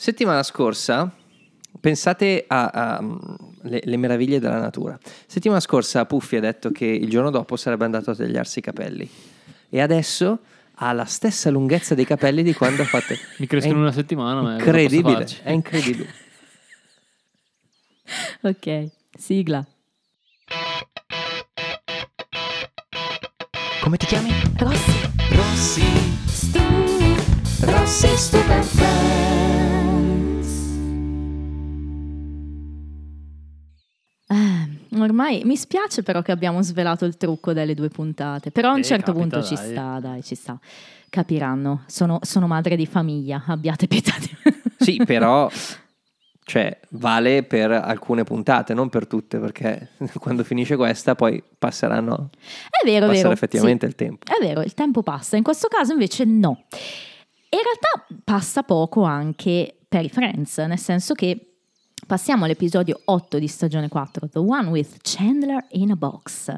Settimana scorsa, pensate alle meraviglie della natura. Settimana scorsa Puffi ha detto che il giorno dopo sarebbe andato a tagliarsi i capelli. E adesso ha la stessa lunghezza dei capelli di quando ha fatto. Mi crescono in una settimana, ma incredibile. È incredibile. ok, sigla. Come ti chiami? Rossi. Rossi. Stu. Rossi Stupid ormai mi spiace però che abbiamo svelato il trucco delle due puntate, però a un Eh, certo capita, punto ci dai. sta, dai, ci sta. Capiranno, sono, sono madre di famiglia, abbiate pietà di Sì, però cioè, vale per alcune puntate, non per tutte, perché quando finisce questa poi passeranno È vero, è passerà vero. effettivamente sì. il tempo. È vero, il tempo passa, in questo caso invece no. In realtà passa poco anche per i Friends, nel senso che passiamo all'episodio 8 di stagione 4, The One with Chandler in a Box.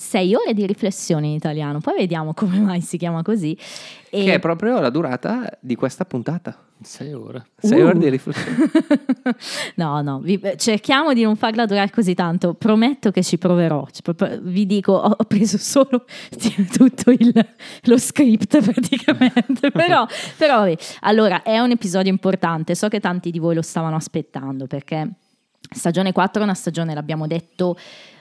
Sei ore di riflessione in italiano, poi vediamo come mai si chiama così. E- Che è proprio la durata di questa puntata. Sei ore. Sei Uh. ore di riflessione. no, no, vi- cerchiamo di non farla durare così tanto. Prometto che ci proverò. Ci pro- vi dico, ho ho preso solo tutto il- lo script praticamente. però, però, vabbè. allora, è un episodio importante. So che tanti di voi lo stavano aspettando perché stagione 4 è una stagione, l'abbiamo detto,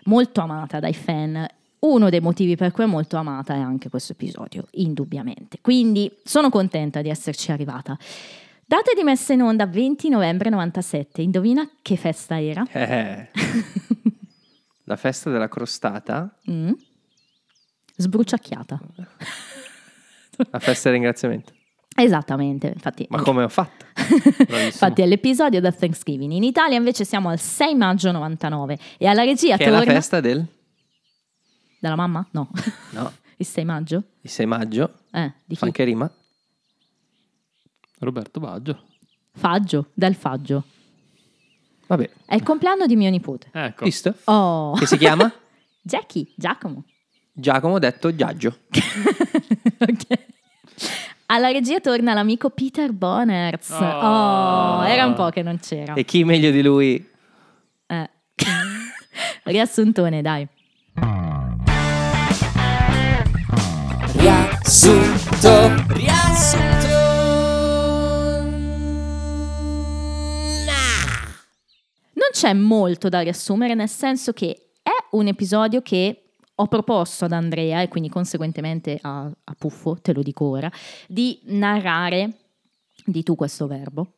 molto amata dai fan. Uno dei motivi per cui è molto amata è anche questo episodio, indubbiamente. Quindi sono contenta di esserci arrivata. Data di messa in onda 20 novembre 97, indovina che festa era? Eh, la festa della crostata, Mm? Sbruciacchiata. la festa del ringraziamento. Esattamente, infatti. Ma come ho fatto? Infatti è l'episodio da Thanksgiving. In Italia invece siamo al 6 maggio 99 e alla regia Che è torna... la festa del... Della mamma? No. No, Il 6 maggio? il 6 maggio. Eh, di Fa chi? anche rima. Roberto Baggio. Faggio, del Faggio. Vabbè, È il compleanno di mio nipote. Ecco. visto? Oh, Che si chiama? Jackie, Giacomo. Giacomo detto Giaggio. Ok. Alla regia torna l'amico Peter Bonerz. Oh. Oh, era un po' che non c'era. E chi meglio di lui? Eh. Riassuntone, dai. Riassunto, riassunto. Non c'è molto da riassumere, nel senso che è un episodio che ho proposto ad Andrea e quindi conseguentemente a, a Puffo, te lo dico ora, di narrare di tu questo verbo.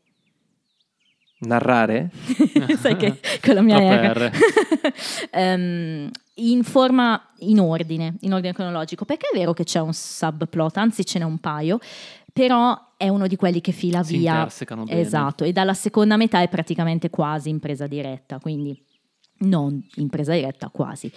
Narrare? Sai che con la mia. R. Ehm, in forma, in ordine, in ordine cronologico, perché è vero che c'è un subplot, anzi ce n'è un paio, però è uno di quelli che fila Si via. Esatto, e dalla seconda metà è praticamente quasi in presa diretta, quindi non in presa diretta, quasi.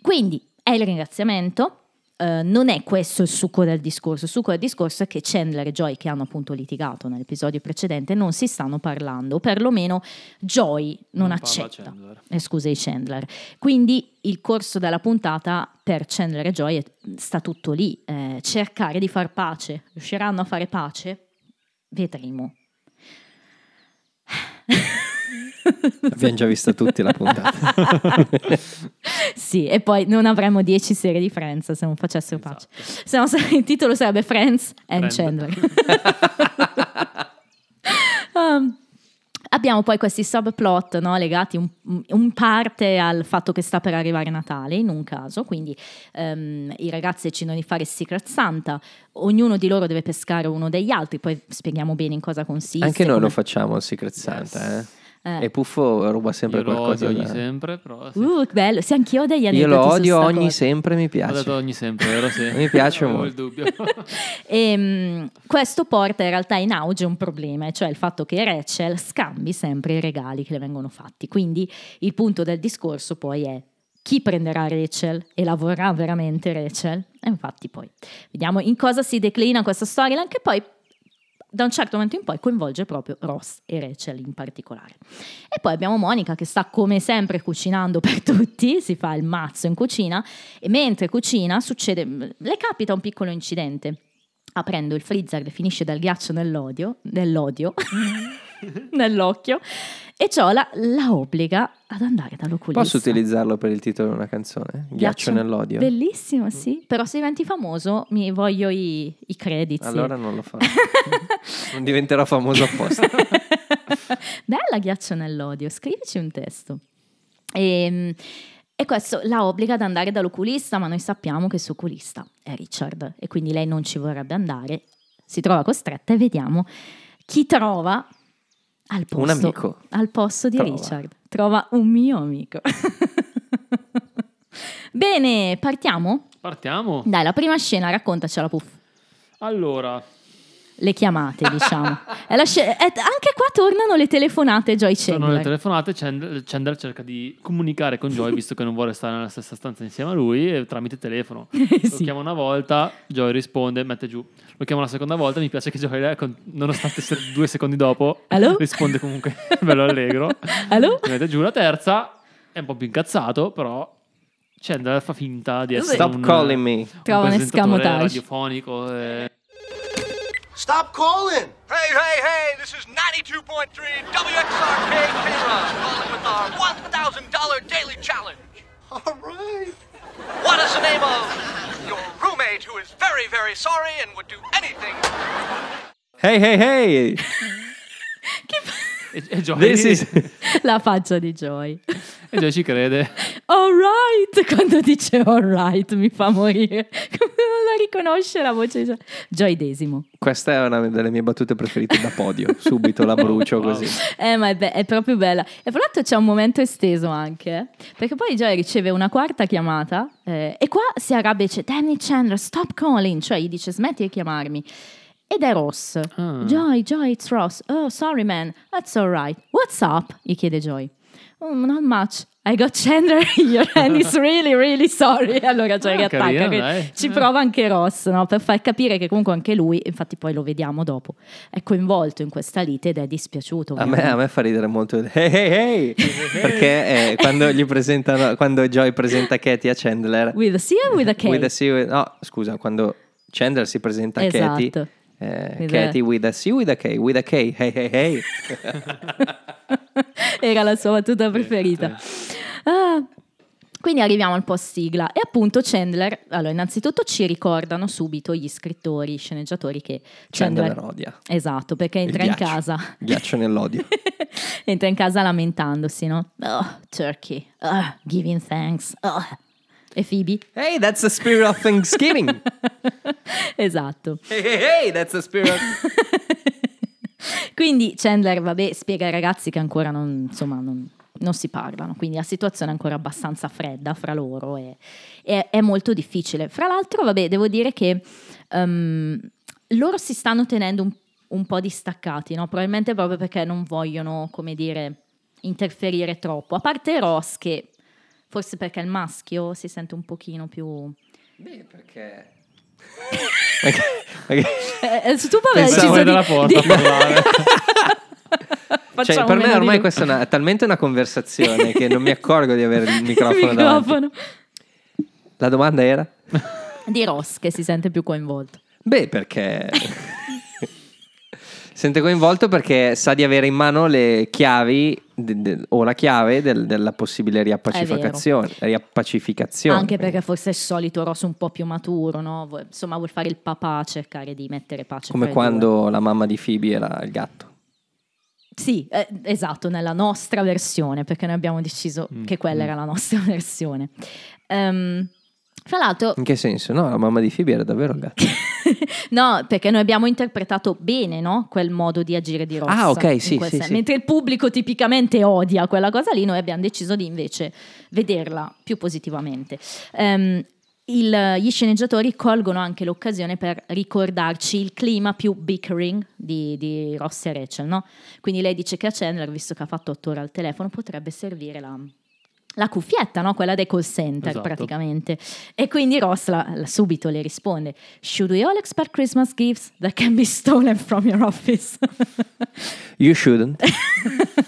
Quindi è il ringraziamento. Eh, non è questo il succo del discorso. Il succo del discorso è che Chandler e Joy, che hanno appunto litigato nell'episodio precedente, non si stanno parlando, o perlomeno Joy non, Non accetta. Eh, scusa, i Chandler. Quindi il corso della puntata per Chandler e Joy sta tutto lì. eh, cercare di far pace. Riusciranno a fare pace? Vedremo. Abbiamo già visto tutti la puntata. Sì, e poi non avremmo 10 serie di Friends se non facessero pace. Se no il titolo sarebbe Friends and Friend. Chandler. Um, abbiamo poi questi subplot no, legati un, un parte al fatto che sta per arrivare Natale, in un caso, quindi ehm, i ragazzi decidono di fare Secret Santa, ognuno di loro deve pescare uno degli altri, poi spieghiamo bene in cosa consiste. Anche noi come- lo facciamo il Secret Santa, eh. Eh. E Puffo ruba sempre Io lo qualcosa. odio ogni da- sempre, però sì. Uh, che bello, sì, anch'io ho degli Io aneddoti lo odio ogni cosa. sempre, mi Ho detto piace. ogni sempre, vero? Sì. Mi piace molto. il dubbio. E mm, questo porta in realtà in auge un problema, cioè il fatto che Rachel scambi sempre i regali che le vengono fatti. Quindi il punto del discorso poi è chi prenderà Rachel e lavorerà veramente Rachel? E infatti poi vediamo in cosa si declina questa storyline che poi da un certo momento in poi coinvolge proprio Ross e Rachel in particolare. E poi abbiamo Monica che sta come sempre cucinando per tutti, si fa il mazzo in cucina e mentre cucina succede, le capita un piccolo incidente. Aprendo il freezer le finisce dal ghiaccio nell'odio, nell'odio nell'occhio e ciò la, obbliga ad andare dall'oculista. Posso utilizzarlo per il titolo di una canzone? Ghiaccio, nell'odio. Bellissimo, sì. Però se diventi famoso mi voglio i, i credits. Allora non lo farò. non diventerò famoso apposta. Bella ghiaccio nell'odio, scrivici un testo. E, e questo la obbliga ad andare dall'oculista, ma noi sappiamo che il suo oculista è Richard e quindi lei non ci vorrebbe andare. Si trova costretta e vediamo chi trova al posto, Un amico. al posto di Trova. Richard. Trova un mio amico. Bene, partiamo? Partiamo. Dai, la prima scena, raccontacela, Puff. Allora, Le chiamate, diciamo. È la sce- è- anche qua tornano le telefonate Joy sono Chandler. le telefonate, Chandler, Chandler cerca di comunicare con Joy visto che non vuole stare nella stessa stanza insieme a lui e tramite telefono. Lo Sì. chiama una volta, Joy risponde, mette giù. Lo chiama la seconda volta, mi piace che Joy, con- nonostante essere due secondi dopo, Allo? risponde comunque bello allegro. Allo? Mette giù la terza, è un po' più incazzato, però Chandler fa finta di essere Stop un, calling me. un Trova un escamotage. radiofonico. e- Stop calling! Hey, hey, hey, this is 92.3 WXRK Kayla, calling with our $1,000 daily challenge. All right. What is the name of your roommate who is very, very sorry and would do anything? Hey, hey, hey! E, e Joy, This is... La faccia di Joy. e Joy ci crede. Alright, quando dice alright mi fa morire. Come non la riconosce la voce di Joy Desimo. Questa è una delle mie battute preferite da podio. Subito la brucio Wow. così. Eh, ma è, be- è proprio bella. E fra l'altro c'è un momento esteso anche, eh, perché poi Joy riceve una quarta chiamata eh, e qua si arrabbia e dice Danny Chandler, stop calling, cioè gli dice smetti di chiamarmi. Ed è Ross. Ah. Joy, Joy, it's Ross. Oh, sorry man, that's alright. What's up? gli chiede Joy. "Oh, not much. I got Chandler here and he's really, really sorry. Allora Joy Ah, riattacca. carino. Ci Eh. prova anche Ross, no? Per far capire che comunque anche lui, infatti poi lo vediamo dopo, è coinvolto in questa lite ed è dispiaciuto. A me, a me fa ridere molto hey hey hey perché eh, quando gli presentano quando Joy presenta Katie a Chandler With a C or with a K? with a C with- no scusa quando Chandler si presenta a Katie Esatto. Eh, With Katie a- with a C with a K with a K hey hey hey Era la sua battuta preferita. Ah, quindi arriviamo al post sigla e appunto Chandler, allora innanzitutto ci ricordano subito gli scrittori, i sceneggiatori che Chandler, Chandler odia Esatto, perché entra in casa. ghiaccio nell'odio entra in casa lamentandosi, no? Oh, turkey. Oh, giving thanks. Oh. E Phoebe? hey that's the spirit of Thanksgiving Esatto. hey hey hey that's the spirit of... Quindi Chandler, vabbè, spiega ai ragazzi che ancora non, insomma, non, non si parlano, quindi la situazione è ancora abbastanza fredda fra loro e, e- è molto difficile. Fra l'altro, vabbè, devo dire che ehm, loro si stanno tenendo un, un po' distaccati, no? probabilmente proprio perché non vogliono, come dire, interferire troppo. A parte Ross che forse perché il maschio si sente un pochino più... beh perché perché, perché- Eh, eh, tu Fuori di... dalla porta di- a parlare. cioè, per me di ormai lui. questa è, una- è talmente una conversazione che non mi accorgo di avere il microfono, davanti. microfono. La domanda era? Di Ross che si sente più coinvolto. Beh, perché sente coinvolto perché sa di avere in mano le chiavi de- de- o la chiave del- della possibile riappacificazione. riappacificazione. Anche perché forse è il solito Ross un po' più maturo, no? Insomma, vuol fare il papà, cercare di mettere pace. Come fra i due. quando la mamma di Phoebe era il gatto. Sì, eh, esatto, nella nostra versione, perché noi abbiamo deciso Mm, che quella mm. era la nostra versione. Ehm, fra l'altro, In che senso? No, la mamma di Phoebe era davvero il gatto. no, perché noi abbiamo interpretato bene, no? Quel modo di agire di Ross. Ah, ok, sì, sì, sì. Mentre il pubblico tipicamente odia quella cosa lì, noi abbiamo deciso di invece vederla più positivamente. Ehm, il- gli sceneggiatori colgono anche l'occasione per ricordarci il clima più bickering di, di Ross e Rachel, no? Quindi lei dice che a Chandler, visto che ha fatto otto ore al telefono, potrebbe servire la, la cuffietta, no? quella dei call center Esatto. praticamente. E quindi Ross la- la- subito le risponde: Should we all expect Christmas gifts that can be stolen from your office? You shouldn't.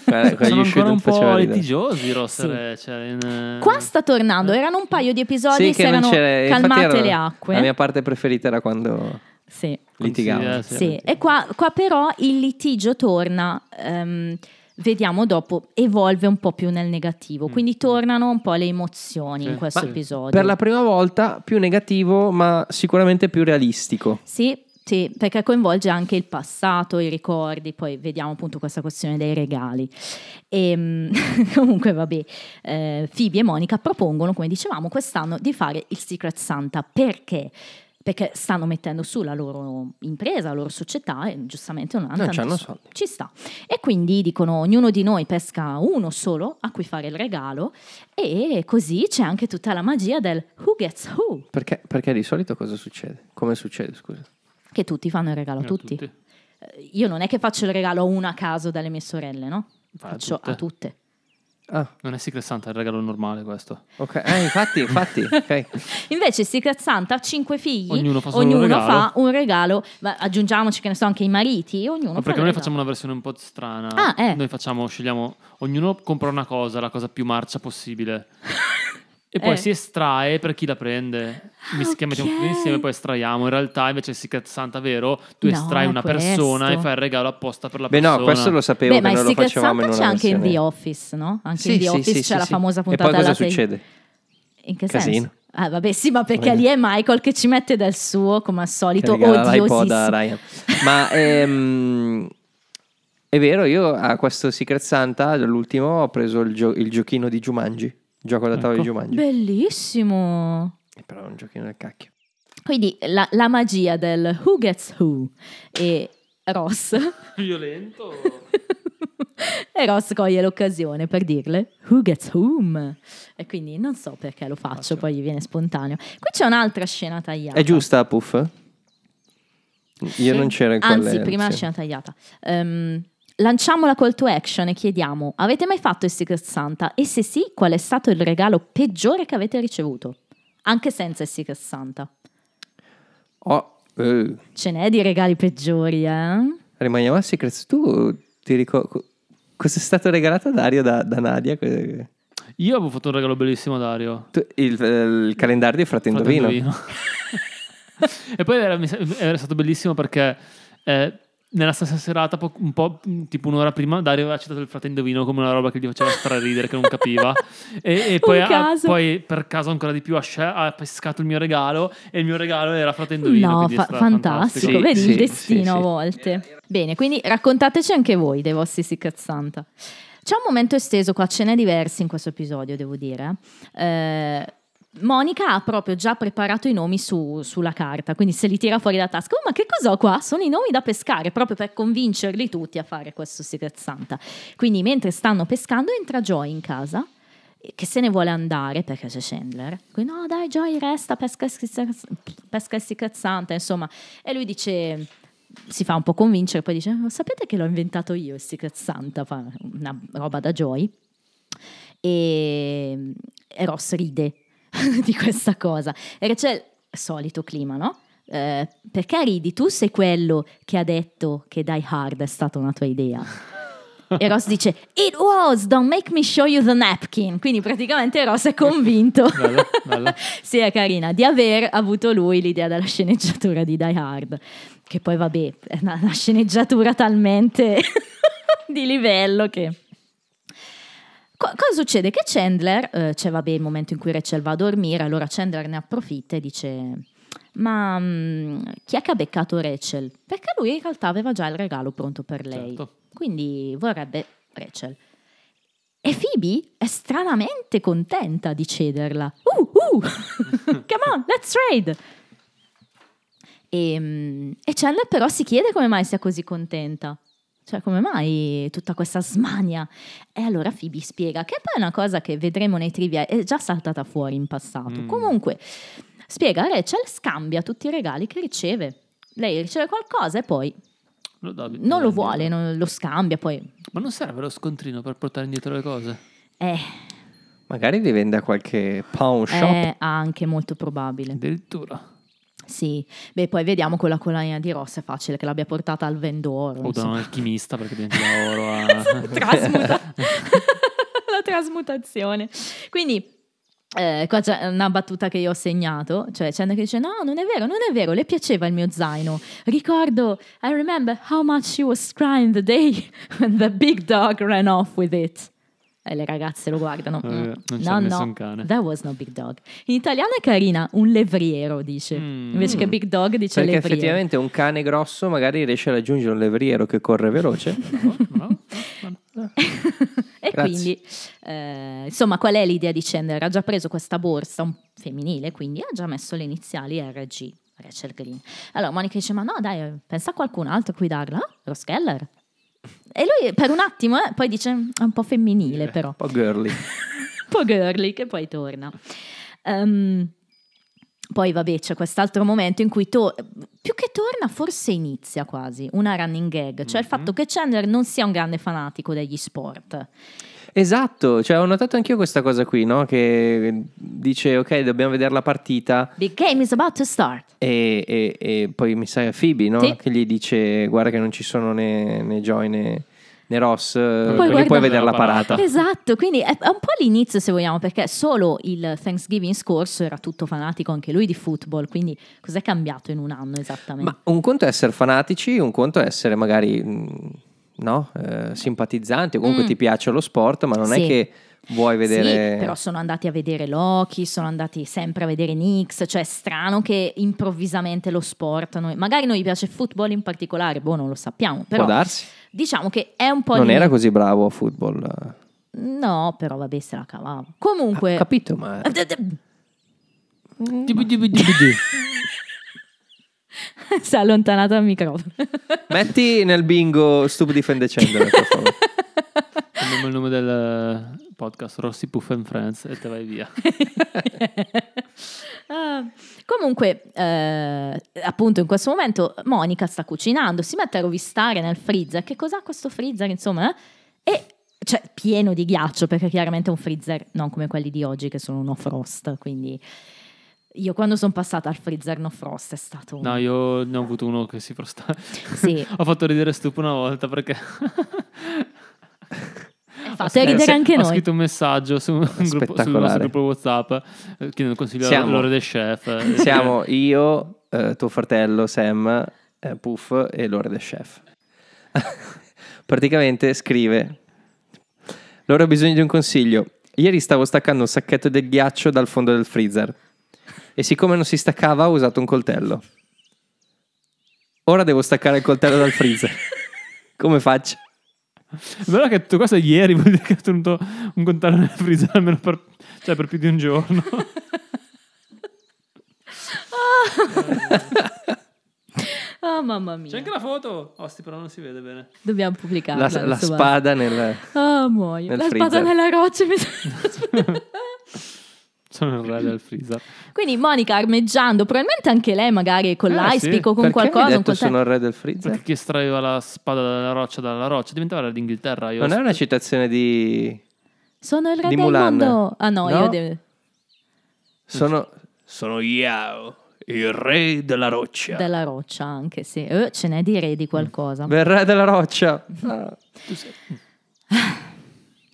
Quella- quella Sono you ancora un shouldn't faceva po' litigiosi Ross Sì. Rachel. in, eh, Qua sta tornando, erano un paio di episodi Sì, si che non erano calmate era- le acque. La mia parte preferita era quando Sì. Litigavano. Sì, eh, Sì, e qua, qua però il litigio torna, ehm, vediamo dopo, evolve un po' più nel negativo, quindi tornano un po' le emozioni in questo Ma episodio. Per la prima volta più negativo, ma sicuramente più realistico. Sì, sì, perché coinvolge anche il passato, i ricordi, poi vediamo appunto questa questione dei regali. E, comunque vabbè, eh, Phoebe e Monica propongono, come dicevamo, quest'anno di fare il Secret Santa. Perché? Perché stanno mettendo su la loro impresa, la loro società e giustamente non hanno tanti soldi. Ci sta. E quindi dicono ognuno di noi pesca uno solo a cui fare il regalo e così c'è anche tutta la magia del who gets who, Perché, perché di solito cosa succede? Come succede, scusa? che tutti fanno il regalo a tutti. tutti. Eh, Io non è che faccio il regalo a una a caso dalle mie sorelle, no? Fai a Faccio tutte. a tutte. Ah, Non è Secret Santa, è il regalo normale questo. ok. Eh, infatti, infatti. ok. Invece Secret Santa ha cinque figli, Ognuno fa solo ognuno un regalo. fa un regalo, ma aggiungiamoci che ne so anche i mariti, ognuno Ma perché noi regalo. facciamo una versione un po' strana. Ah, eh. Noi facciamo, scegliamo, ognuno compra una cosa, la cosa più marcia possibile. E poi Eh. si estrae per chi la prende. Mischia, mettiamo ok. tutti insieme e poi estraiamo. In realtà, invece, il Secret Santa vero, tu No, estrai una persona e fai il regalo apposta per la Beh, persona. no, questo lo sapevo Beh, ma il noi lo Secret facevamo Santa c'è anche in. The Office, no? Anche Sì, in The sì, Office sì, c'è sì, la sì. famosa E puntata poi cosa succede? In che Casino. senso? Ah, vabbè, sì, ma perché lì è Michael che ci mette del suo, come al solito, odiosissimo. Ma ehm, è vero, io a questo Secret Santa, l'ultimo, ho preso il, gio- il giochino di Jumanji. Gioco da tavolo di Ecco. Jumanji. Bellissimo. Però è un giochino del cacchio. Quindi la, la magia del who gets who e Ross Violento. e Ross coglie l'occasione per dirle who gets whom e quindi non so perché lo faccio poi gli viene spontaneo qui c'è un'altra scena tagliata È giusta, Puff? Io non c'ero in quelle... anzi prima la sì. scena tagliata Ehm, lanciamo la call to action e chiediamo avete mai fatto il Secret Santa e se sì qual è stato il regalo peggiore che avete ricevuto anche senza il Secret Santa Oh, eh, ce n'è di regali peggiori eh? rimaniamo a Secrets. Tu ti ricordi... Cos'è stato regalato a Dario da, da Nadia? Io avevo fatto un regalo bellissimo a Dario. tu- il, il calendario di Frate Indovino. E poi era, era stato bellissimo perché eh, nella stessa serata, po- un po' tipo un'ora prima, Dario aveva citato il frate Indovino come una roba che gli faceva straridere, che non capiva. E, e poi, ha- poi, per caso ancora di più ha, ha pescato il mio regalo e il mio regalo era frate Indovino. No, fa- fantastico, Sì, vedi sì, il destino sì, a volte. Bene, quindi raccontateci anche voi dei vostri Secret Santa. C'è un momento esteso qua, ce n'è diversi in questo episodio, devo dire. Eh, Monica ha proprio già preparato i nomi su- sulla carta, quindi se li tira fuori da tasca. Oh, ma che cos'ho qua? Sono i nomi da pescare, proprio per convincerli tutti a fare questo Secret Santa. Quindi mentre stanno pescando entra Joy in casa che se ne vuole andare perché c'è Chandler. Quindi no dai Joy resta, pesca pesca il Secret Santa, insomma. E lui dice, si fa un po' convincere, poi dice, "Oh, sapete che l'ho inventato io il Secret Santa, fa una roba da Joy. E, e Ross ride di questa cosa. E Rachel, solito clima, no? Eh, perché ridi? Tu sei quello che ha detto che Die Hard è stata una tua idea. E Ross dice It was, don't make me show you the napkin. Quindi praticamente Ross è convinto. Bello, bello. sì, è carina, di aver avuto lui l'idea della sceneggiatura di Die Hard. Che poi, vabbè, è una, una sceneggiatura talmente di livello che. Co- cosa succede? Che Chandler, eh, c'è vabbè il momento in cui Rachel va a dormire, allora Chandler ne approfitta e dice: Ma mm, chi è che ha beccato Rachel? Perché lui in realtà aveva già il regalo pronto per lei. Certo. Quindi vorrebbe Rachel. E Phoebe è stranamente contenta di cederla. Uh, uh! Come on, let's trade! E, mm, e Chandler però si chiede come mai sia così contenta. Cioè, come mai tutta questa smania? E allora Phoebe spiega, che poi è una cosa che vedremo nei trivia, è già saltata fuori in passato. Mm. Comunque, spiega, Rachel scambia tutti i regali che riceve. Lei riceve qualcosa e poi Lo non lo vuole, non lo scambia, poi... Ma non serve lo scontrino per portare indietro le cose? Eh, Magari li vende a qualche pawn shop. è anche molto probabile. Addirittura. Sì, beh, poi vediamo con la collanina di Ross, è facile che l'abbia portata al vendoro. O da un alchimista perché diventa oro a... Trasmuta- la trasmutazione. Quindi eh, qua c'è una battuta che io ho segnato, cioè Chandler che dice no, non è vero, non è vero, le piaceva il mio zaino. Ricordo, I remember how much she was crying the day when the big dog ran off with it. E le ragazze lo guardano. Eh, mm, non c'è no, no, cane. that was no big dog. In italiano è carina, un levriero dice. Mm. Invece che big dog dice Perché levriero. effettivamente un cane grosso magari riesce a raggiungere un levriero che corre veloce. No? e Grazie. quindi, eh, insomma, qual è l'idea di Chandler? Ha già preso questa borsa un- femminile, quindi ha già messo le iniziali RG, Rachel Green. Allora Monica dice, ma no dai, pensa a qualcun altro a cui darla? Ross Geller. E lui per un attimo, eh, poi dice, è un po' femminile però, Un po' girly. un po' girly, che poi torna. Ehm, poi vabbè c'è quest'altro momento in cui to- più che torna forse inizia quasi una running gag, cioè il fatto che Chandler non sia un grande fanatico degli sport. Esatto, cioè ho notato anch'io questa cosa qui, no? Che dice ok, dobbiamo vedere la partita The game is about to start. e, e- e poi mi sa Phoebe, no? Sì. Che gli dice guarda che non ci sono né, né Joy né, né Ross, perché guarda- puoi vedere la parata. Esatto, quindi è è un po' l'inizio se vogliamo, perché solo il Thanksgiving scorso era tutto fanatico anche lui di football, quindi cos'è cambiato in un anno esattamente? Ma un conto è essere fanatici, un conto è essere magari mh, no? Eh, simpatizzanti o comunque Mm. ti piace lo sport, ma non è Sì. che vuoi vedere... Sì, però sono andati a vedere Loki, sono andati sempre a vedere Knicks, cioè è strano che improvvisamente lo sport, noi- magari non gli piace il football in particolare, boh non lo sappiamo, però Può darsi. diciamo che è un po' Non lì- era così bravo a football. No, però vabbè se la cavava. Comunque... Ho capito, ma... si è allontanato dal microfono. Metti nel bingo Stup Defend Chandler, per favore. Cambiamo il nome del eh, podcast, Rossi Puff and Friends, e te vai via. Ah, comunque, eh, appunto, in questo momento Monica sta cucinando, si mette a rovistare nel freezer. Che cos'ha questo freezer? Insomma, eh? e cioè pieno di ghiaccio, perché chiaramente è un freezer non come quelli di oggi che sono no frost. Quindi io quando sono passata al freezer no frost è stato. No, io ne ho avuto uno che si frosta. Sì. ho fatto ridere stupo una volta perché Fate ridere anche ho noi. scritto un messaggio su un gruppo, sul nostro Spettacolare. gruppo WhatsApp eh, chiedendo consiglio Siamo- all'ora del chef. eh, Siamo io, eh, tuo fratello Sam, eh, Puff e Lore the Chef. Praticamente scrive: Loro ho bisogno di un consiglio. Ieri stavo staccando un sacchetto del ghiaccio dal fondo del freezer e siccome non si staccava ho usato un coltello. Ora devo staccare il coltello dal freezer. Come faccio? Però che tutto questo ieri vuol dire che ho tenuto un contatto nel freezer almeno per, cioè per più di un giorno. Oh mamma mia. C'è anche la foto. Osti, però non si vede bene. Dobbiamo La, pubblicarla. la basta. spada nel... Oh, muoio. nel La spada freezer. nella roccia. mi- Sono il re del freezer. Quindi Monica armeggiando, probabilmente anche lei magari con Eh, l'ice sì. o con Perché qualcosa. detto coltello. sono il re del freezer? Perché chi estraeva la spada dalla roccia dalla roccia diventava la d'Inghilterra. Io Non è una citazione di... Sono il re Di del Mulan. mondo. Ah no, No? io devo... Sono... Sono Yao, il re della roccia. della roccia anche, sì. Eh, ce n'è di re di qualcosa. Il re della roccia. Ah.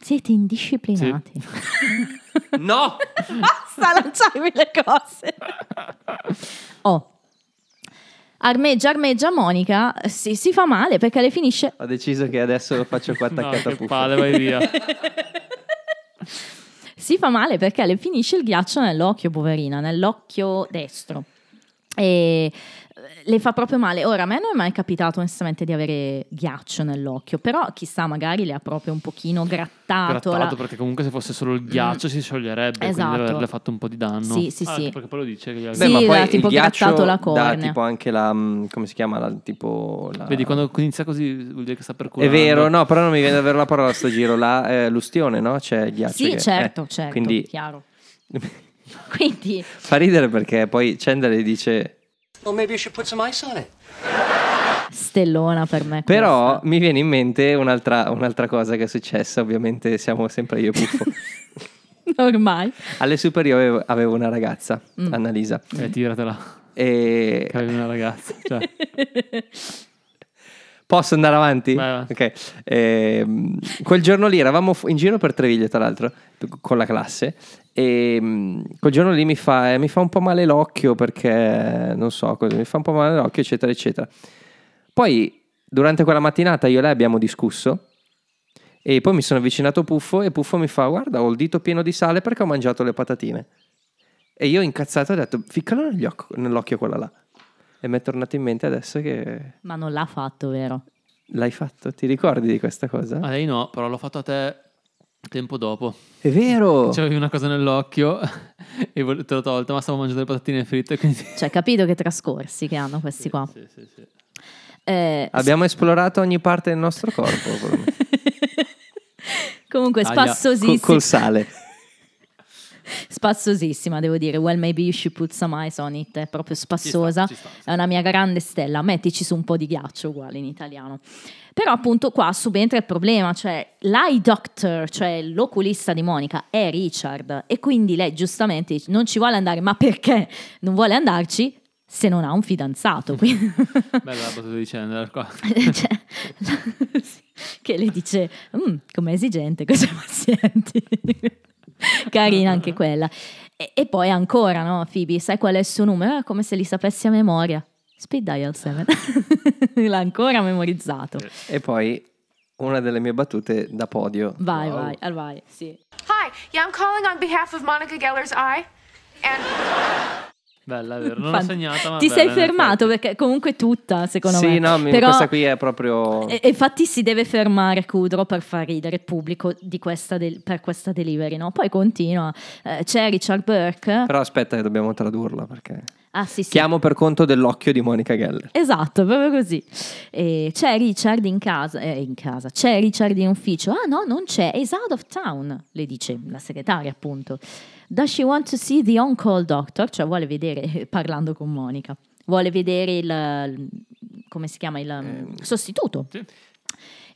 Siete indisciplinati. No! Basta lanciarmi le cose. Oh. Armeggia, armeggia Monica, si, si fa male perché le finisce Ho deciso che adesso lo faccio qua No, attaccato a che puffo. palle, vai via. si fa male perché le finisce il ghiaccio nell'occhio, poverina, nell'occhio destro. E le fa proprio male. Ora, a me non è mai capitato onestamente di avere ghiaccio nell'occhio, però chissà, magari le ha proprio un pochino grattato. Grattato la- perché comunque se fosse solo il ghiaccio si scioglierebbe, quindi Esatto. deve averle fatto un po' di danno. Sì, sì, Ah, sì. Perché poi lo dice che gli ha- Sì, ma poi tipo il ghiaccio grattato la dà cornea. tipo anche la... mm, come si chiama? La, tipo la... Vedi, quando inizia così vuol dire che sta per È vero, no, però non mi viene davvero la parola a sto giro. La eh, l'ustione, no? C'è il ghiaccio. Sì, che- certo, eh, certo, Quindi chiaro. Quindi, fa ridere perché poi Chandler gli dice... Well, maybe you should put some ice on it. stellona per me. Però questa. mi viene in mente un'altra, un'altra cosa che è successa, ovviamente siamo sempre io e Puffo. Ormai. Alle superiori avevo, avevo una ragazza, Mm. Annalisa, Eh, tiratela. e Che avevi una ragazza. Cioè, Posso andare avanti? Vai, vai. Ok. Ehm, quel giorno lì eravamo in giro per Treviglio, tra l'altro, con la classe. E mm, quel giorno lì mi fa, eh, mi fa un po' male l'occhio perché non so cosa, mi fa un po' male l'occhio, eccetera, eccetera. Poi, durante quella mattinata, io e lei abbiamo discusso. E poi mi sono avvicinato Puffo e Puffo mi fa: Guarda, ho il dito pieno di sale perché ho mangiato le patatine. E io incazzato ho detto: Ficcalo nell'occhio quella là. E mi è tornato in mente adesso che Ma non l'ha fatto, vero? l'hai fatto. Ti ricordi di questa cosa? A lei no, però l'ho fatto a te tempo dopo. È vero! C'avevi una cosa nell'occhio e te l'ho tolta, ma stavo mangiando le patatine fritte. Quindi... Cioè, capito che trascorsi che hanno questi qua. Sì, sì, sì. Eh, Abbiamo esplorato ogni parte del nostro corpo. Comunque, Aia. spassosissima. Col, col sale. Spassosissima, devo dire. Well, maybe you should put some eyes on it. È proprio spassosa. ci sta, ci È una mia grande stella. Mettici su un po' di ghiaccio, uguale in italiano. Però, appunto, qua subentra il problema. Cioè, l'eye doctor, cioè l'oculista di Monica, è Richard. E quindi lei, giustamente, dice, non ci vuole andare. Ma perché non vuole andarci? Se non ha un fidanzato. Quindi- Bella la battuta di Chandler qua. Cioè, che le dice "Mm, com'è esigente questi pazienti carina anche quella e, e poi ancora no Phoebe sai qual è il suo numero? È come se li sapessi a memoria speed dial 7 l'ha ancora memorizzato E poi una delle mie battute da podio. vai Wow. vai ah, vai sì. Hi, yeah, I'm calling on behalf of Monica Geller's eye. And Bella, è vero. Non l'ho Fan- segnata, ma ti bella, sei fermato perché comunque tutta secondo me Sì, no, mi- Però- questa qui è proprio... E- e infatti si deve fermare Kudrow per far ridere il pubblico di questa del- per questa delivery, no? Poi continua. Eh, c'è Richard Burke. Però aspetta che dobbiamo tradurla perché... Ah, sì, sì. Chiamo per conto dell'occhio di Monica Geller. Esatto, proprio così. E c'è Richard in casa, eh, in casa, c'è Richard in ufficio. Ah no, non c'è, is out of town, le dice la segretaria appunto. Does she want to see the on-call doctor? Cioè vuole vedere, parlando con Monica, vuole vedere il, come si chiama, il um, sostituto. Sì.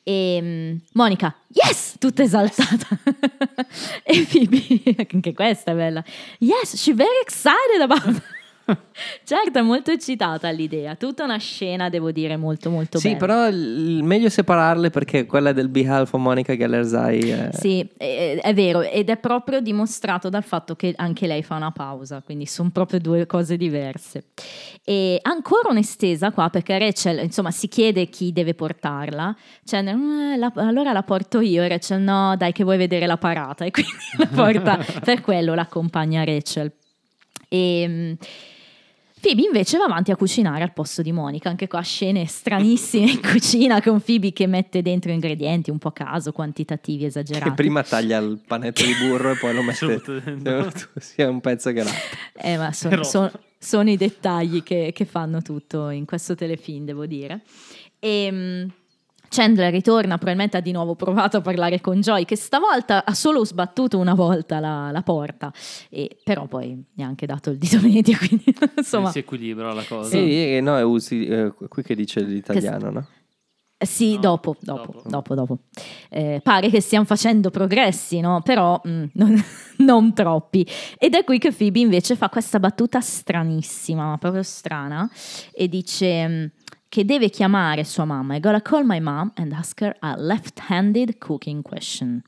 E mm, Monica, yes, tutta esaltata. e Phoebe, anche questa è bella. Yes, she's very excited about certo, è molto eccitata all'idea. Tutta una scena, devo dire, molto molto Sì, bella. però il meglio separarle perché quella del Behalf of Monica Geller's Eye è... Sì, è, è vero, ed è proprio dimostrato dal fatto che anche lei fa una pausa, quindi sono proprio due cose diverse. E ancora un'estesa qua perché Rachel, insomma, si chiede chi deve portarla. Cioè, "Mm, la- allora la porto io e Rachel no, dai che vuoi vedere la parata e quindi la porta, per quello l'accompagna Rachel. E Phoebe invece va avanti a cucinare al posto di Monica, anche qua scene stranissime in cucina con Phoebe che mette dentro ingredienti un po' a caso, quantitativi esagerati. Che prima taglia il panetto di burro e poi lo mette dentro. sia un pezzo che l'altro. Eh, ma son- Però- son- sono i dettagli che, che fanno tutto in questo telefilm, devo dire. E mm, Chandler ritorna, probabilmente ha di nuovo provato a parlare con Joy, che stavolta ha solo sbattuto una volta la, la porta, e, però poi gli ha anche dato il dito medio, quindi insomma... Si equilibra la cosa. Sì, eh, no, è usi, eh, qui che dice l'italiano, no? Eh, Sì, No, dopo, dopo, dopo. dopo, dopo. Eh, pare che stiano facendo progressi, no? Però mm, non, non troppi. Ed è qui che Phoebe invece fa questa battuta stranissima, ma proprio strana, e dice mm, che deve chiamare sua mamma. I gotta call my mom and ask her a left-handed cooking question.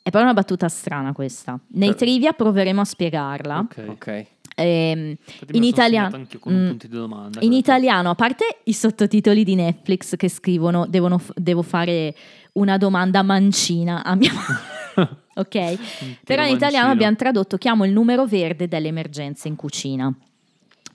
È proprio una battuta strana questa. Nei trivia proveremo a spiegarla. Ok. Ok. Ehm, in italiano, con Mm. punti di domanda. in italiano, a parte i sottotitoli di Netflix che scrivono devono devo fare una domanda mancina a mia mamma. ok? Però in mancino. italiano abbiamo tradotto chiamo il numero verde delle emergenze in cucina.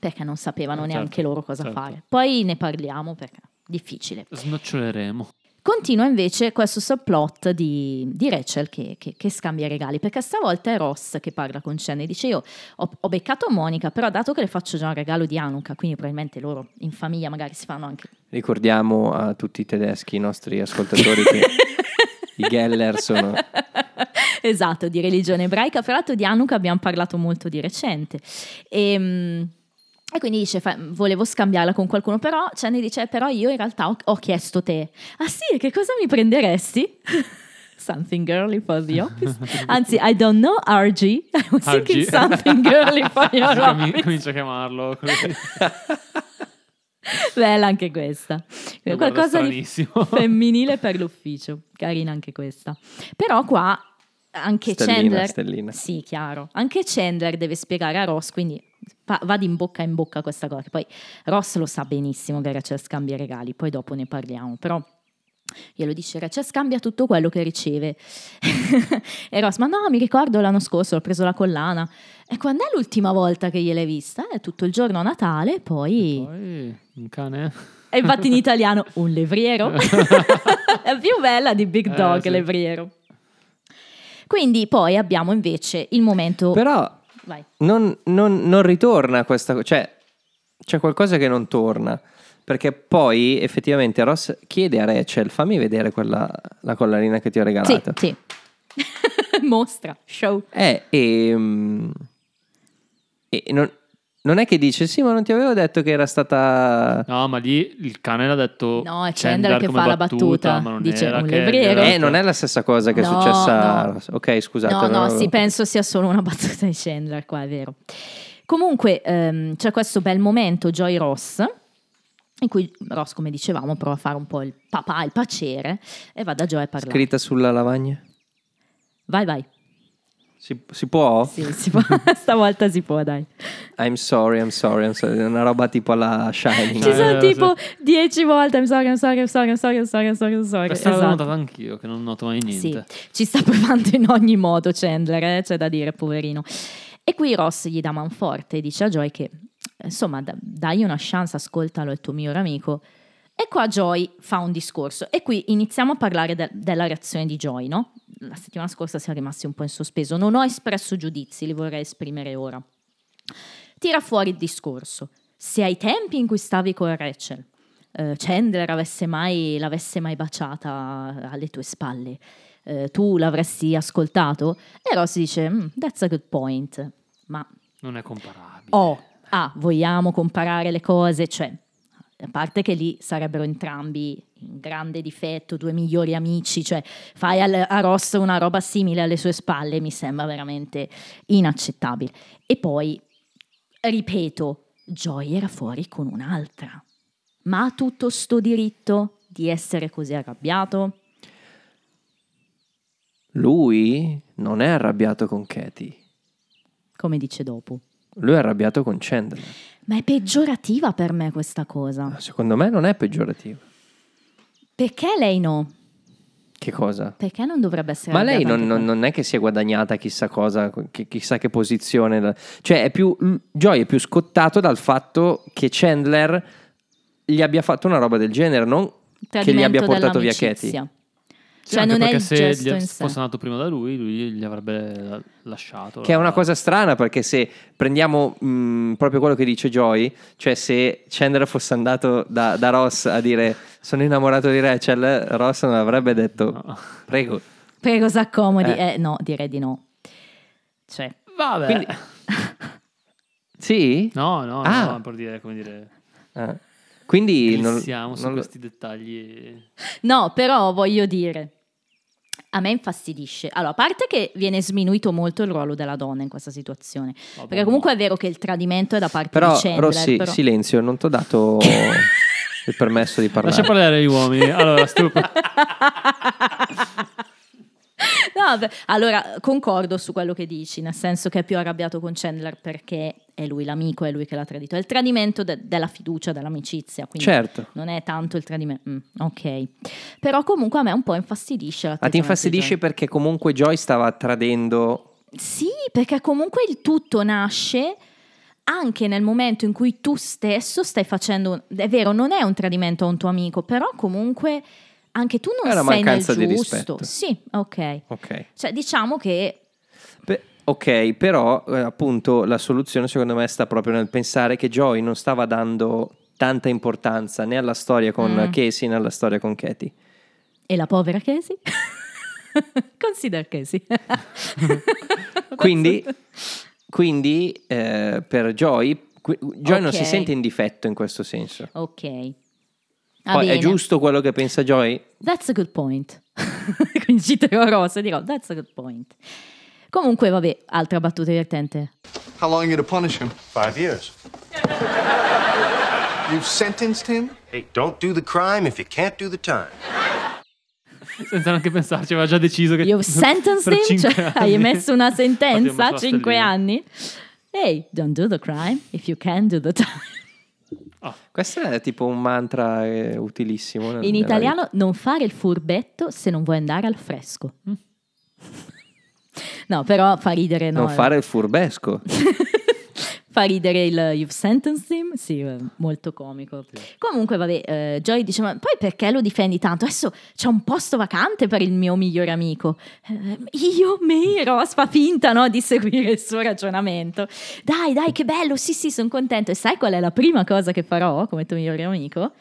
Perché non sapevano Eh, neanche certo, loro cosa certo. fare. Poi ne parliamo perché è difficile. Snoccioleremo. Continua invece questo subplot di, di Rachel che, che- che scambia i regali, perché stavolta è Ross che parla con Chen e dice io ho, ho beccato Monica, però dato che le faccio già un regalo di Hanukkah, quindi probabilmente loro in famiglia magari si fanno anche... Ricordiamo a tutti i tedeschi, i nostri ascoltatori, che i Geller sono... esatto, di religione ebraica, fra l'altro di Hanukkah abbiamo parlato molto di recente. E, e quindi dice, volevo scambiarla con qualcuno, però Chen dice, "Eh, però io in realtà ho, ho chiesto te. Ah sì, che cosa mi prenderesti? Something girly for the office. Anzi, I don't know, RG. I was thinking RG. something girly for your office. comincia a chiamarlo. Bella anche questa. Qualcosa di femminile per l'ufficio. Carina anche questa. Però qua anche Stellina, Chandler... stellina. Sì, chiaro. Anche Chandler deve spiegare a Ross, quindi fa- va di in bocca in bocca questa cosa. Poi Ross lo sa benissimo che Rachel scambia i regali, poi dopo ne parliamo. Però glielo dice Rachel scambia tutto quello che riceve. e Ross, ma no, mi ricordo l'anno scorso, ho preso la collana. E quando è l'ultima volta che gliel'hai vista? È tutto il giorno a Natale, poi... Poi un cane. E infatti in italiano un levriero. è più bella di Big Eh, Dog, sì. levriero. Quindi poi abbiamo invece il momento... Però non, non- non ritorna questa cosa, cioè c'è qualcosa che non torna. Perché poi effettivamente Ross chiede a Rachel: fammi vedere quella, la collarina che ti ho Sì, regalato. sì. Mostra, show. Eh, e, mm, e non, non è che dice sì, ma non ti avevo detto che era stata. No, ma lì il cane l'ha detto. No, è Chandler che come fa la battuta. ma non Dice, era un che- levriero. Eh, non è la stessa cosa che è No, successa. a no. Ok, scusate. No, no, avevo- sì, penso sia solo una battuta di Chandler qua, è vero. Comunque ehm, c'è questo bel momento Joy Ross in cui Ross, come dicevamo, prova a fare un po' il papà, il pacere e va da Joy a parlare. Scritta sulla lavagna? Vai, vai. Si, si può? Sì, si può. Stavolta si può, dai. I'm sorry, I'm sorry, I'm sorry. È Una roba tipo alla Shining. Ci Eh, sono sì. tipo dieci volte I'm sorry, I'm sorry, I'm sorry, I'm sorry, I'm sorry, I'm sorry, I'm sorry. Questa Esatto. notata anch'io, che non noto mai Sì, niente. ci sta provando in ogni modo Chandler, eh, c'è da dire, poverino. E qui Ross gli dà manforte e dice a Joy che, insomma, da- dagli una chance, ascoltalo, è il tuo migliore amico. E qua Joy fa un discorso e qui iniziamo a parlare de- della reazione di Joy, no? La settimana scorsa siamo rimasti un po' in sospeso, non ho espresso giudizi, li vorrei esprimere ora. Tira fuori il discorso. Se ai tempi in cui stavi con Rachel, eh, Chandler avesse mai, l'avesse mai baciata alle tue spalle, eh, tu l'avresti ascoltato? E Ross dice, "Mm, that's a good point. Ma Non è comparabile. oh, ah, vogliamo comparare le cose? Cioè, a parte che lì sarebbero entrambi in grande difetto, due migliori amici, cioè fai al- a Ross una roba simile alle sue spalle, mi sembra veramente inaccettabile. E poi, ripeto, Joy era fuori con un'altra. Ma ha tutto sto diritto di essere così arrabbiato? Lui non è arrabbiato con Katie. Come dice dopo. Lui è arrabbiato con Chandler. Ma è peggiorativa per me questa cosa. Secondo me non è peggiorativo. Perché lei no? Che cosa? Perché non dovrebbe essere Ma lei non, non- non è che si è guadagnata chissà cosa, chi- chissà che posizione. Cioè, è più, Joy è più scottato dal fatto che Chandler gli abbia fatto una roba del genere, non che gli abbia portato via. Katie. Sì, Cioè, anche non è perché il se gesto gli fosse nato prima da lui, lui gli avrebbe lasciato. Che è una cosa strana perché se prendiamo mh, proprio quello che dice Joy, cioè se Chandler fosse andato da, da Ross a dire sono innamorato di Rachel, Ross non avrebbe detto No. prego. Prego, s'accomodi. Eh. Eh. no, direi di no. Cioè, Vabbè. Quindi- Sì? No, no, Ah. no, per dire, come dire, Ah. Quindi non, glissiamo su non questi dettagli. no, però voglio dire, a me infastidisce. Allora, a parte che viene sminuito molto il ruolo della donna in questa situazione. Vabbè, Perché comunque è vero che il tradimento è da parte Però di Chandler. Rossi, però- silenzio, non ti ho dato il permesso di parlare. Lascia parlare gli uomini. Allora, stupido. No, beh, allora, concordo su quello che dici, nel senso che è più arrabbiato con Chandler perché è lui l'amico, è lui che l'ha tradito. È il tradimento de- della fiducia, dell'amicizia. Quindi Certo. Non è tanto il tradimento. mm, ok. Però comunque a me un po' infastidisce Ma ti l'atteggiamento di infastidisce perché comunque Joy stava tradendo Sì, perché comunque il tutto nasce anche nel momento in cui tu stesso stai facendo. È vero, non è un tradimento a un tuo amico, però comunque anche tu non È una sei nel mancanza di giusto. rispetto. Sì, ok. Ok. Cioè, diciamo che Beh, ok, però eh, appunto la soluzione secondo me sta proprio nel pensare che Joy non stava dando tanta importanza né alla storia con Mm. Casey né alla storia con Katie. E la povera Casey? Consider Casey. Quindi, quindi eh, per Joy, Joy non si sente in difetto in questo senso. ok. Va Poi è giusto quello che pensa Joy? That's a good point. Quindi citerò Ross e dirò that's a good point. Comunque, vabbè, altra battuta divertente. How long are you to punish him? Five years. You've sentenced him? Hey, don't do the crime if you can't do the time. Senza neanche pensarci, aveva già deciso che... You've sentenced per him? Cioè, hai messo una sentenza? Cinque anni? Hey, don't do the crime if you can do the time. Questo è tipo un mantra eh, utilissimo. nel- In nella italiano, non fare il furbetto se non vuoi andare al fresco. No, però fa ridere. No, Non fare il furbesco. Fa ridere il You've sentenced him? Sì, eh, molto comico. Comunque, vabbè, eh, Joy dice: Ma poi perché lo difendi tanto? Adesso c'è un posto vacante per il mio migliore amico. Eh, io, me, Ross fa finta no, di seguire il suo ragionamento. Dai, dai, che bello! Sì, sì, sono contento. E sai qual è la prima cosa che farò come tuo migliore amico?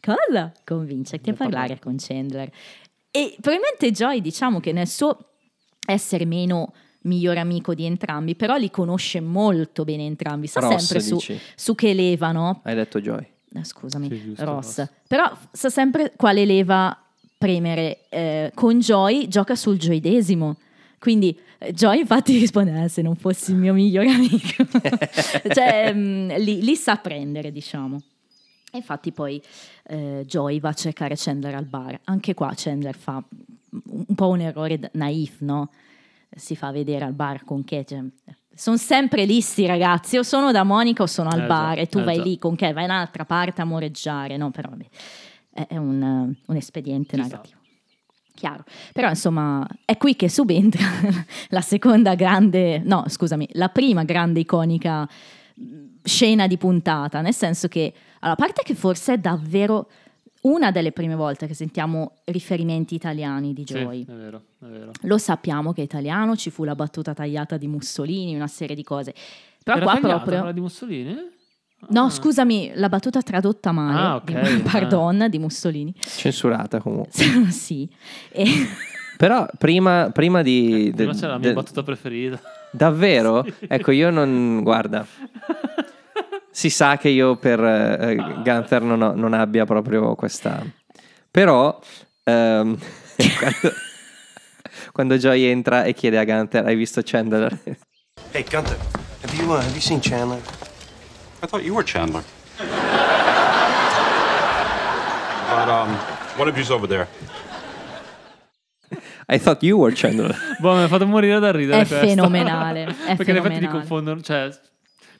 Cosa? Convincerti a parlare con Chandler. E probabilmente Joy, diciamo che nel suo essere meno migliore amico di entrambi, però li conosce molto bene entrambi, sa Ross, sempre su, su che leva, no? Hai detto Joy. Eh, scusami, Sì, giusto, Ross. Ross. Però sa sempre quale leva premere. Eh, con Joy gioca sul gioidesimo. Quindi eh, Joy infatti risponde, "Eh, se non fossi il mio migliore amico. cioè, mm, li, li sa prendere, diciamo. E infatti poi eh, Joy va a cercare Chandler al bar. Anche qua Chandler fa un po' un errore naif, no? Si fa vedere al bar con Kate. Sono sempre lì sti ragazzi, o sono da Monica o sono al Eh, bar già, e tu eh, vai già. lì con Kate, vai in un'altra parte a moreggiare, no? Però vabbè, è, un, un espediente narrativo. Chiaro, però insomma è qui che subentra la seconda grande, no scusami, la prima grande iconica mh, scena di puntata, nel senso che, allora, a parte che forse è davvero una delle prime volte che sentiamo riferimenti italiani di Sì, Joy. è vero, è vero. Lo sappiamo che è italiano, ci fu la battuta tagliata di Mussolini, una serie di cose. Però Era qua proprio... quella di Mussolini? No, Ah. scusami, la battuta tradotta male, Ah, ok. di, pardon, di Mussolini. Censurata comunque. sì. E- Però prima, prima di... Prima de- c'era la mia de- battuta preferita. Davvero? Ecco, io non... Guarda, si sa che io per eh, Gunther non, ho- non abbia proprio questa... Però, ehm, quando, quando Joy entra e chiede a Gunther, hai visto Chandler? Hey, Gunther, have you uh, have you seen Chandler? I thought you were Chandler. but um, one of you's over there. I thought you were Chandler. Boh, mi ha fatto morire da ridere È questa. fenomenale, è Perché in effetti li fenomenale. confondono, cioè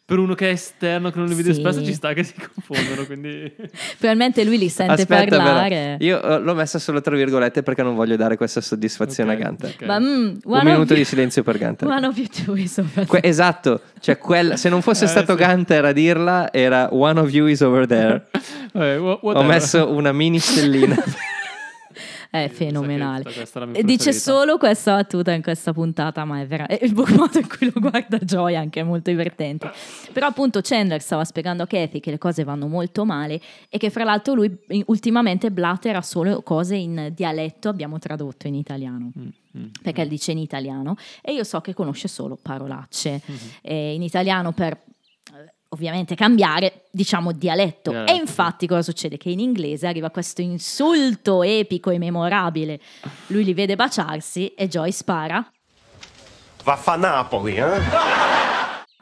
per uno che è esterno che non li vede Sì. spesso ci sta che si confondono, quindi Probabilmente lui li sente Aspetta, parlare. però, io eh, l'ho messa solo tra virgolette perché non voglio dare questa soddisfazione Ok, a Gunther. ok. Ma, mm, Un minuto you- di silenzio per Gunther. One of you two is over Que- esatto, cioè quella- se non fosse Eh, stato sì. Gunter a dirla era One of you is over there. Vabbè, Ho messo una mini stellina. È fenomenale. È dice solo questa battuta in questa puntata, ma è vera. E il modo in cui lo guarda Joy anche è molto divertente. Però appunto Chandler stava spiegando a Kathy che le cose vanno molto male e che fra l'altro lui ultimamente blattera solo cose in dialetto, abbiamo tradotto in italiano. Mm, Perché dice in italiano e io so che conosce solo parolacce Mm-hmm. In italiano per ovviamente cambiare diciamo dialetto Dialetto, e infatti cosa succede? Che in inglese arriva questo insulto epico e memorabile lui li vede baciarsi e Joy spara Vaffa Napoli, eh?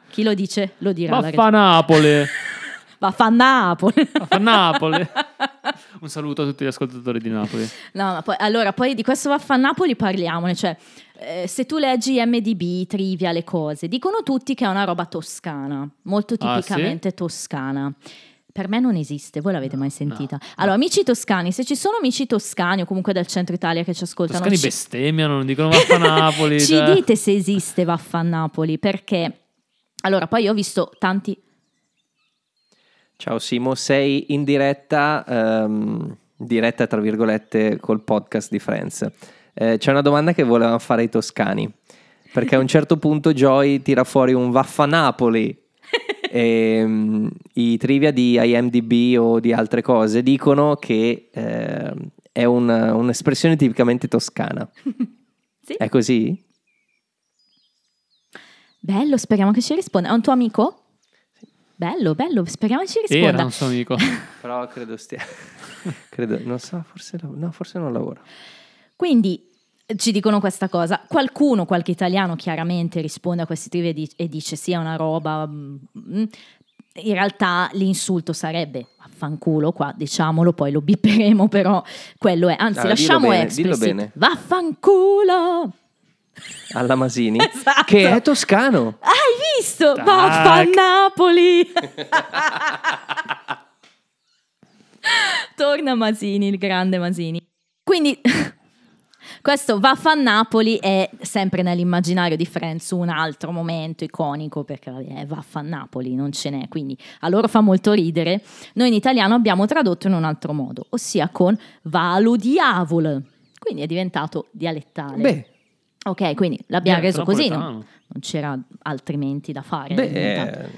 chi lo dice? lo dirà la Vaffa Napoli. Vaffa Napoli Vaffa Napoli. Un saluto a tutti gli ascoltatori di Napoli. No, ma poi, allora, poi di questo Vaffa Napoli parliamone, cioè eh, se tu leggi MDB, trivia, le cose, dicono tutti che è una roba toscana, molto Ah, tipicamente toscana. Per me non esiste, voi l'avete mai sentita? Allora, amici toscani, se ci sono amici toscani o comunque del centro Italia che ci ascoltano, Toscani ci, bestemmiano, non dicono Vaffa Napoli. ci cioè. dite se esiste Vaffa Napoli, perché... Allora, poi io ho visto tanti... Ciao Simo, sei in diretta, ehm, diretta tra virgolette col podcast di Friends. Eh, c'è una domanda che volevano fare i toscani, perché a un certo punto Joy tira fuori un Vaffa Napoli. E, mm, I trivia di IMDB o di altre cose dicono che ehm, è un- un'espressione tipicamente toscana. Sì. È così? Bello, speriamo che ci risponda. È un tuo amico? Bello, bello, speriamo che ci risponda. Era un suo amico. Però credo stia... credo, non so, forse, no, forse non lavora. Quindi eh, ci dicono questa cosa. Qualcuno, qualche italiano chiaramente risponde a questi trivia e di- e dice sia una roba. mm, mm. in realtà l'insulto sarebbe vaffanculo qua, diciamolo, poi lo bipperemo, però quello è, anzi Ah, dillo lasciamo bene, dillo bene. Vaffanculo! Alla Masini, Esatto. che è toscano. Hai visto? Tac. Vaffannapoli! Torna Masini, il grande Masini. Quindi questo Vaffannapoli è sempre nell'immaginario di Friends un altro momento iconico perché è Vaffannapoli, non ce n'è, quindi a loro fa molto ridere. Noi in italiano abbiamo tradotto in un altro modo, ossia con Valu diavolo. Quindi è diventato dialettale. Beh, ok, quindi l'abbiamo Beh, reso così, no? non c'era altrimenti da fare. beh, eh,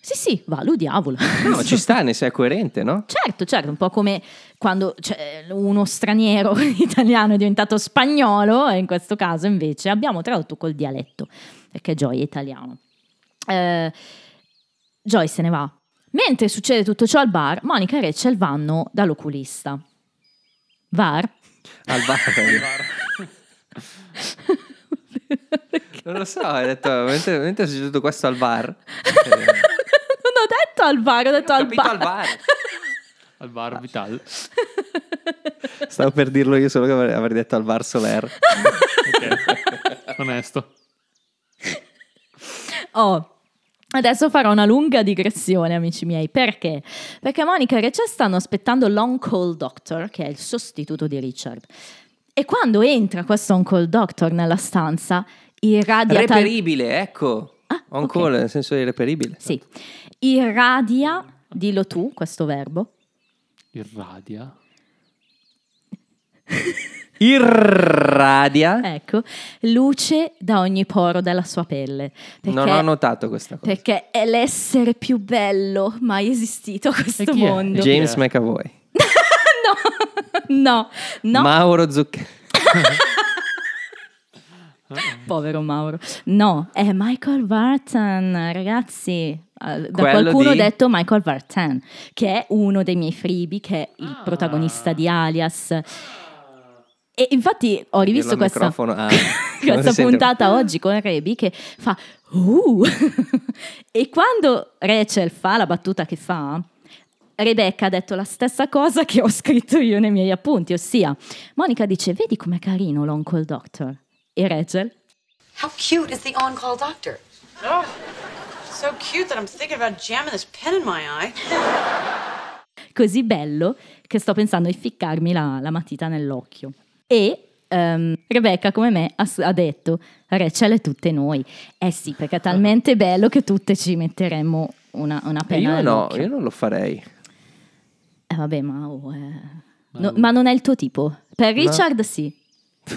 Sì, sì, Valu diavolo. no, ci sta, ne sei coerente, no? Certo, certo, un po' come quando cioè, uno straniero italiano è diventato spagnolo, e in questo caso invece abbiamo tradotto col dialetto, perché Joy è italiano. Eh, Joy se ne va. Mentre succede tutto ciò al bar, Monica e Rachel vanno dall'oculista. VAR? Al bar. non lo so, hai detto, mentre, mentre è successo questo al bar. eh, non ho detto al bar, ho detto ho al bar. al bar. Al bar Vital. Stavo per dirlo io solo che avrei detto al bar Soler. Ok. Onesto. Oh, adesso farò una lunga digressione, amici miei. Perché? Perché Monica e Rachel stanno aspettando l'on call doctor, che è il sostituto di Richard. E quando entra questo on call doctor nella stanza, irradia tal- Reperibile, ecco. Ah, On ok. call nel senso di reperibile. Sì, irradia, dillo tu, questo verbo. Irradia. Irradia. Ecco, luce da ogni poro della sua pelle. Perché, Non ho notato questa cosa. perché è l'essere più bello mai esistito a questo mondo. James? McAvoy. no, no, Mauro Zucchero. povero Mauro. No, è Michael Vartan, ragazzi. Eh, Da Quello qualcuno di- ho detto Michael Vartan, che è uno dei miei freebie, che è il protagonista di Alias. E infatti ho rivisto questa. Ah, questa puntata oggi con Rebi che fa uh! e quando Rachel fa la battuta che fa Rebecca ha detto la stessa cosa che ho scritto io nei miei appunti ossia Monica dice vedi com'è carino l'Uncle Doctor e Rachel How cute is the on-call doctor? Oh, so cute that I'm thinking about jamming this pen in my eye. così bello che sto pensando di ficcarmi la, la matita nell'occhio e ehm, Rebecca come me ha, ha detto Rachel è tutte noi eh sì perché è talmente bello che tutte ci metteremmo una, una penna Io no, io non lo farei. Eh vabbè, ma, oh, eh. No, ma non è il tuo tipo. Per Richard sì.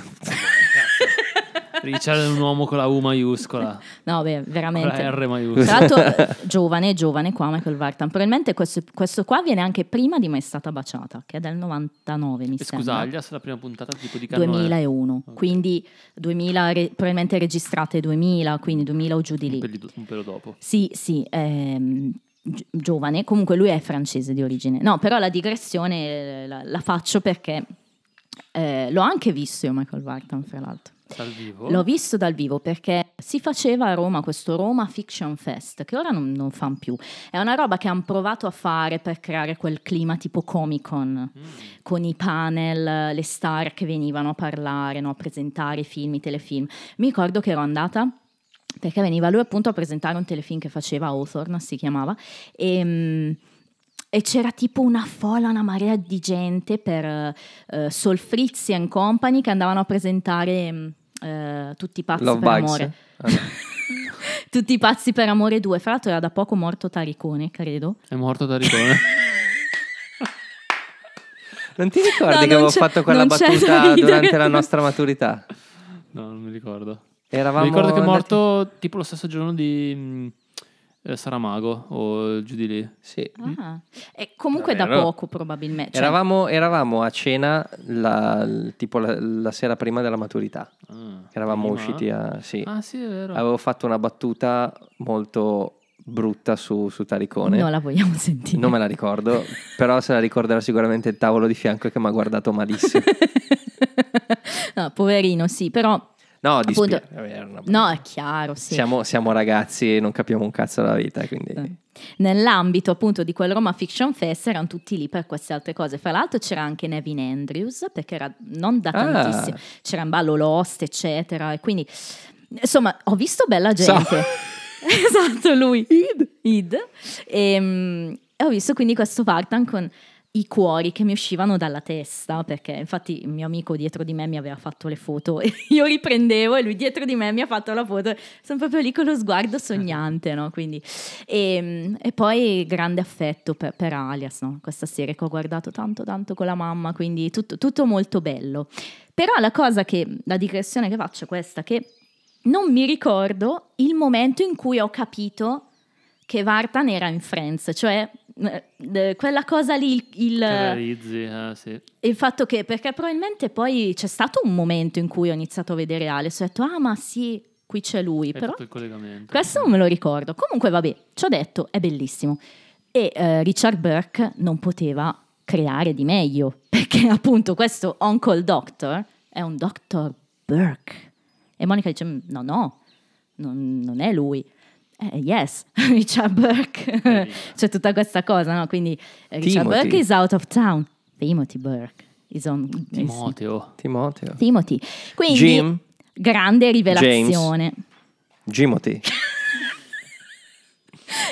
Richard è un uomo con la U maiuscola. No, beh, Con veramente. la R Tra maiuscola. l'altro, eh, giovane, giovane qua Michael Vartan. Probabilmente questo, questo qua viene anche prima di Mai stata baciata, che è del 99, mi E sembra. scusa, Alias, la prima puntata tipo di Canno è? 2001, Ok. quindi 2000, re- probabilmente registrate 2000, quindi 2000 o giù di Un lì. un pelo dopo. Sì, sì, ehm, giovane, comunque lui è francese di origine. No, però la digressione eh, la, la faccio perché eh, l'ho anche visto io Michael Vartan, fra l'altro. Dal vivo. L'ho visto dal vivo perché si faceva a Roma questo Roma Fiction Fest, che ora non, non fanno più. È una roba che hanno provato a fare per creare quel clima tipo Comic Con, con i panel, le star che venivano a parlare, no, a presentare i film, i telefilm. Mi ricordo che ero andata perché veniva lui appunto a presentare un telefilm che faceva Hawthorne, si chiamava, e, mm, e c'era tipo una folla, una marea di gente per eh, Solfrizzi and Company che andavano a presentare eh, tutti i pazzi Love per Bugs. amore. Ah, no. tutti i pazzi per amore 2. Fra l'altro era da poco morto Taricone, credo. È morto da Ricone. Non ti ricordi No, che avevo fatto quella battuta durante la nostra maturità? no, non mi ricordo. Eravamo mi ricordo che è andati- morto tipo lo stesso giorno di mm, eh, Saramago o giù di lì. Sì. Ah. E comunque da Davvero? poco probabilmente. Cioè, Eravamo, eravamo a cena la, tipo la, la sera prima della maturità. Ah, Eravamo prima? usciti a... Sì. Ah, sì, è vero. Avevo fatto una battuta molto brutta su, su Taricone. non la vogliamo sentire. Non me la ricordo, però se la ricorderà sicuramente il tavolo di fianco che mi ha guardato malissimo. No, poverino, sì, però No, di Appunto- vabbè, una- No, è chiaro, sì. Siamo, siamo ragazzi e non capiamo un cazzo della vita, quindi... Nell'ambito appunto di quel Roma Fiction Fest erano tutti lì per queste altre cose. Fra l'altro c'era anche Nevin Andrews, perché era non da Ah. tantissimo, c'era in ballo Lost, eccetera. E quindi, insomma, ho visto bella gente. esatto, lui. Id. Id. E, mm, e ho visto quindi questo Vartan con i cuori che mi uscivano dalla testa, perché infatti il mio amico dietro di me mi aveva fatto le foto e io riprendevo e lui dietro di me mi ha fatto la foto. Sono proprio lì con lo sguardo sognante, no? Quindi, e, e poi grande affetto per, per Alias, no? Questa serie che ho guardato tanto tanto con la mamma, quindi tutto, tutto molto bello. Però la cosa che, la digressione che faccio è questa, che non mi ricordo il momento in cui ho capito che Vartan era in Friends, cioè quella cosa lì, il, realizzi, eh, sì. il fatto che, perché probabilmente poi c'è stato un momento in cui ho iniziato a vedere Alex, ho detto, ah ma sì, qui c'è lui, Hai però questo non me lo ricordo. Comunque vabbè, ci ho detto, è bellissimo. E eh, Richard Burke non poteva creare di meglio, perché appunto questo Uncle Doctor è un Dr. Burke. E Monica dice, "Mm, no, no, non, non è lui. Eh, yes, Richard Burke. C'è tutta questa cosa, no? Quindi eh, Richard Timothy. Burke is out of town. Timothy Burke is on... Timoteo. Timoteo. Timothy. Quindi, Jim. grande rivelazione. Jimothy.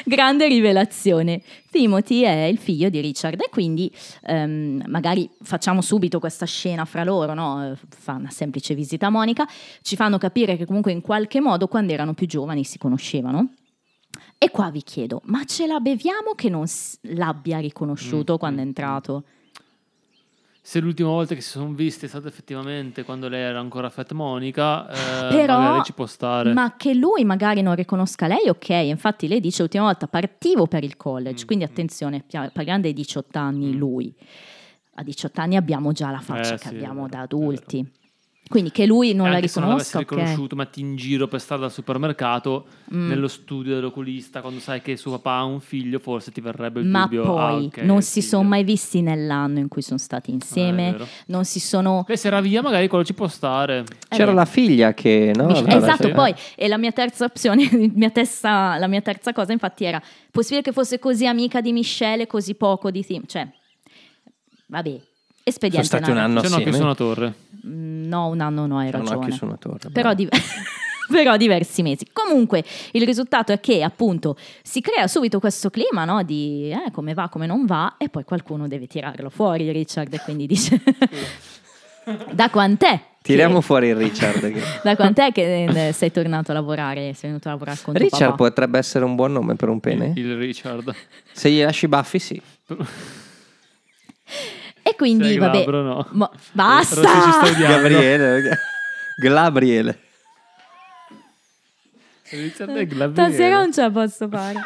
Grande rivelazione. Timothy è il figlio di Richard e quindi ehm, magari facciamo subito questa scena fra loro, no? Fa una semplice visita a Monica, ci fanno capire che comunque in qualche modo quando erano più giovani si conoscevano. E qua vi chiedo, ma ce la beviamo che non s- l'abbia riconosciuto quando è entrato? Se l'ultima volta che si sono visti è stata effettivamente quando lei era ancora Fat Monica, eh, Però, magari ci può stare. ma che lui magari non riconosca lei, ok. Infatti, lei dice l'ultima volta partivo per il college. Mm, Quindi, attenzione, pia- parliamo dei 18 anni. Lui a 18 anni abbiamo già la faccia Eh, che sì, abbiamo da adulti. Quindi, che lui non la Anche se non riconosca, riconosciuto, metti in giro per strada al supermercato, Mm. nello studio dell'oculista, quando sai che suo papà ha un figlio, forse ti verrebbe il Ma dubbio. poi ah, ok, non si figlio. sono mai visti nell'anno in cui sono stati Ah, insieme, vero. non si sono Beh, se era via, magari quello ci può stare. C'era vero. la figlia che... No, Dice- esatto, poi e la mia terza opzione, mia testa- la mia terza cosa infatti era possibile che fosse così amica di Michelle e così poco di Tim, cioè vabbè, espediente Sono stati un anno C'è un occhio assieme. su una torre. Mm, No, un anno no, hai C'era un occhio ragione. su una torre. Però, di- però diversi mesi. Comunque, il risultato è che appunto si crea subito questo clima no, di eh, come va, come non va, e poi qualcuno deve tirarlo fuori, Richard, e quindi dice: Da quant'è? Tiriamo che- fuori il Richard. che- Da quant'è che eh, sei tornato a lavorare? Sei venuto a lavorare con Richard papà? potrebbe essere un buon nome per un pene? Il Richard. Se gli lasci i baffi, sì. E quindi, Sei vabbè, glabro, no. ci basta! Gabriele. Gabriele. Stasera non ce la posso fare.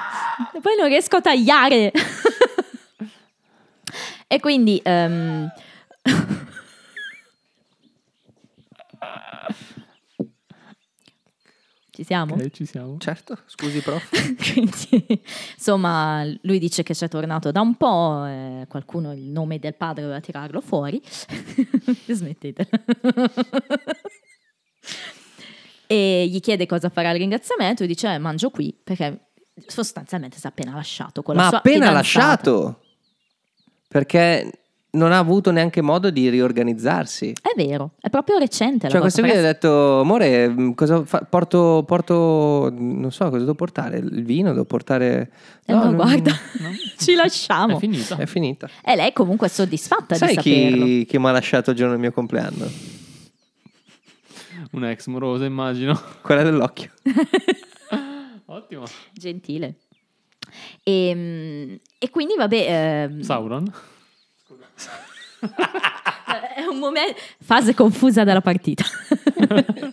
Poi non riesco a tagliare. e quindi... ehm, Ci siamo? Ok, ci siamo. Certo, scusi prof. Quindi, insomma, lui dice che c'è tornato da un po', eh, qualcuno il nome del padre doveva tirarlo fuori. Smettete. e gli chiede cosa farà il ringraziamento e dice "Eh, mangio qui perché sostanzialmente si è appena lasciato con la Ma sua appena fidanzata. lasciato. Perché non ha avuto neanche modo di riorganizzarsi. È vero, è proprio recente la Cioè, questo qui ha detto, amore, mh, cosa fa- porto, porto, non so, cosa devo portare? Il vino, devo portare... Eh no, non- guarda, no. ci lasciamo. È finita. È finita. E lei comunque è soddisfatta Sai di saperlo. chi, chi mi ha lasciato il giorno del mio compleanno? Un ex morosa, immagino. Quella dell'occhio. Ottimo. Gentile. E, e quindi vabbè... ehm, Sauron. È un momento. Fase confusa della partita.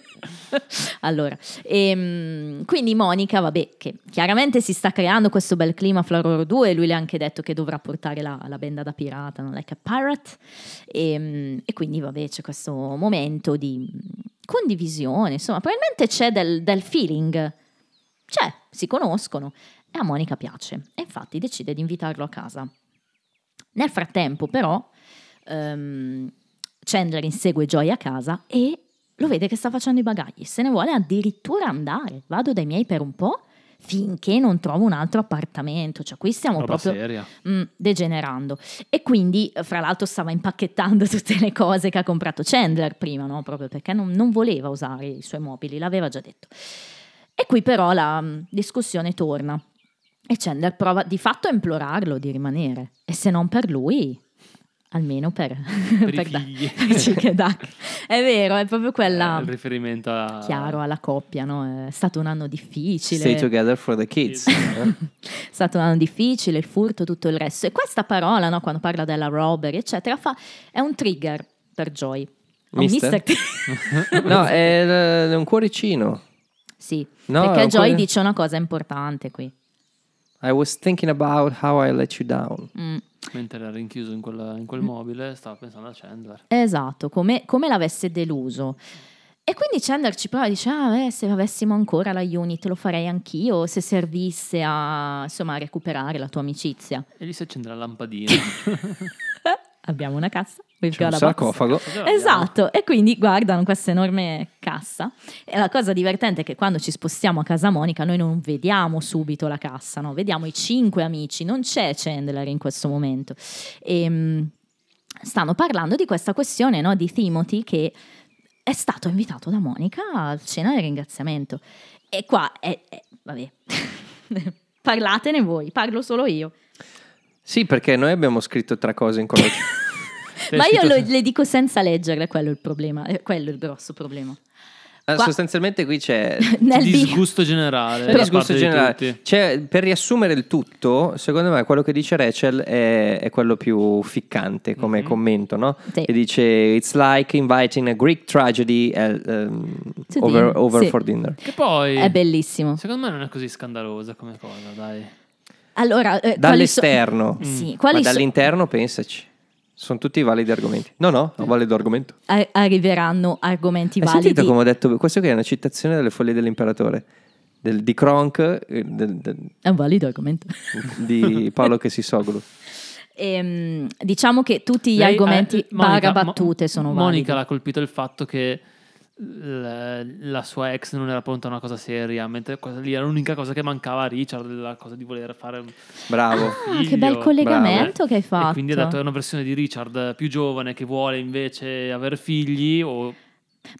allora, ehm, quindi Monica, vabbè, che chiaramente si sta creando questo bel clima fra loro due. Lui le ha anche detto che dovrà portare la, la benda da pirata, non like a pirate. E, e quindi, vabbè, c'è questo momento di condivisione. Insomma, probabilmente c'è del, del feeling. C'è, si conoscono. E a Monica piace. E infatti decide di invitarlo a casa. Nel frattempo, però, ehm, Chandler insegue Joy a casa e lo vede che sta facendo i bagagli, se ne vuole addirittura andare. Vado dai miei per un po' finché non trovo un altro appartamento. Cioè, qui stiamo Roba proprio seria. mm, degenerando. E quindi, eh, fra l'altro, stava impacchettando tutte le cose che ha comprato Chandler prima, no? proprio perché non, non voleva usare i suoi mobili, l'aveva già detto. E qui però la mm, discussione torna. E Chandler prova di fatto a implorarlo di rimanere. E se non per lui, almeno per, Per i per per Duck. È vero, è proprio quella... Eh, il riferimento a... Chiaro alla coppia, no? È stato un anno difficile. Stay together for the kids. eh? È stato un anno difficile, il furto, tutto il resto. E questa parola, no, quando parla della robbery, eccetera, fa, è un trigger per Joy. Un Mister? mister- No, è, è un cuoricino. sì, No, perché Joy cuore- dice una cosa importante qui. I was thinking about how I let you down. Mm, Mentre era rinchiuso in, quella- in quel mobile, stava pensando a Chandler. esatto, come, come l'avesse deluso. E quindi Chandler ci prova e dice: Ah, beh, se avessimo ancora la unit lo farei anch'io, se servisse a, insomma, a recuperare la tua amicizia. E gli si accende la lampadina. Abbiamo una cassa. we've C'è un a box. sarcofago. Esatto, e quindi guardano questa enorme cassa. E la cosa divertente è che quando ci spostiamo a casa Monica, noi non vediamo subito la cassa, no? vediamo i cinque amici, non c'è Chandler in questo momento. E, mm, stanno parlando di questa questione no? di Timothy che è stato invitato da Monica al cena del ringraziamento. E qua è, è- vabbè, parlatene voi, parlo solo io. Sì, perché noi abbiamo scritto tre cose in croce. Ma io lo- le dico senza leggerle, quello è il problema, è quello il grosso problema. Ah, Qua- sostanzialmente qui c'è Nel Disgusto generale. Disgusto generale. Cioè, per riassumere il tutto, secondo me quello che dice Rachel è, è quello più ficcante come Mhm. commento, no? Sì. Che dice It's like inviting a Greek tragedy eh, um, over, over sì. for dinner. Che poi, È bellissimo. secondo me non è così scandalosa come cosa, dai. Allora, eh, quali Dall'esterno, so- sì, ma quali so- dall'interno pensaci. Sono tutti validi argomenti. No, no, è un valido argomento. a- arriveranno argomenti Hai validi. sentito come ho detto? Questo qui è una citazione delle foglie dell'imperatore. Del- di Kronk, eh, del- del- È un valido argomento. di Paolo Chessisoglu. Ehm, diciamo che tutti gli Lei- argomenti eh, Monica- barra battute Mo- sono Monica validi. l'ha colpito il fatto che l- la sua ex non era pronta a una cosa seria, mentre quella lì era l'unica cosa che mancava a Richard, la cosa di voler fare un Bravo. Ah, che figlio. bel collegamento che hai fatto. E quindi ha detto è una versione di Richard più giovane che vuole invece avere figli o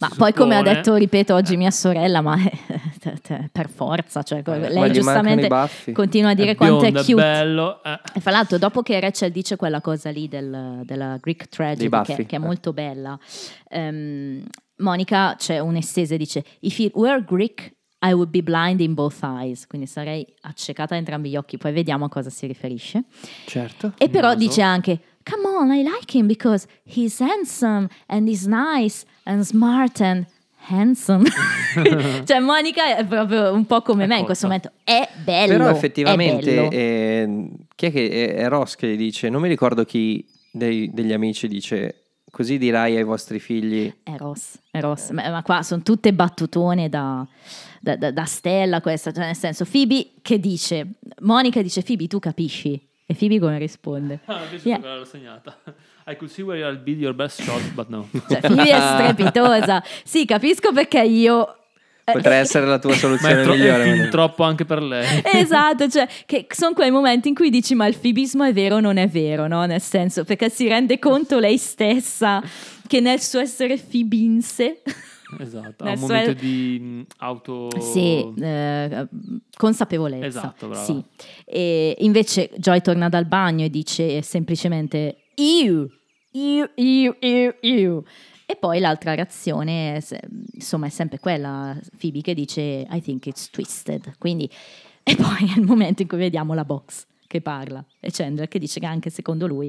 Ma poi come ha suppone- detto, ripeto, oggi mia sorella, ma per forza, cioè, Eh, lei giustamente continua a dire è quanto è biondo, cute. bello. eh. E fra l'altro, dopo che Rachel dice quella cosa lì del- della Greek Tragedy, che, che è eh. molto bella, ehm, Monica c'è un'estese dice: If it were Greek, I would be blind in both eyes. Quindi sarei accecata da entrambi gli occhi. Poi vediamo a cosa si riferisce. Certo. E però dice anche: Come on, I like him because he's handsome and he's nice and smart and handsome. cioè, Monica è proprio un po' come È me in questo momento. È bello. Però effettivamente, bello. eh, chi è che è, è Ross che dice, non mi ricordo chi dei- degli amici dice, così dirai ai vostri figli, è Ross. Ma, ma qua sono tutte battutone da, da- da- da Stella, questa, cioè nel senso, Phoebe che dice, Monica dice, Phoebe tu capisci? E Phoebe come risponde? Ah, piaciuta Yeah. l'ho segnata. I could see where I'll be your best shot, but no. Cioè, Phoebe è strepitosa. Sì, capisco perché io... eh, potrebbe essere la tua Ma è, soluzione tro- è migliore. fin Manuel. troppo anche per lei. Esatto, cioè, che sono quei momenti in cui dici ma il fibismo è vero o non è vero, no? Nel senso, perché si rende conto lei stessa che nel suo essere fibinse, Esatto, ha un momento di mh, auto... sì, eh, consapevolezza. Esatto, brava. Sì. E invece Joy torna dal bagno e dice semplicemente io, io, io, io. E poi l'altra reazione, insomma, è sempre quella, Phoebe che dice I think it's twisted. Quindi, e poi è il momento in cui vediamo la box che parla e Chandler che dice che anche secondo lui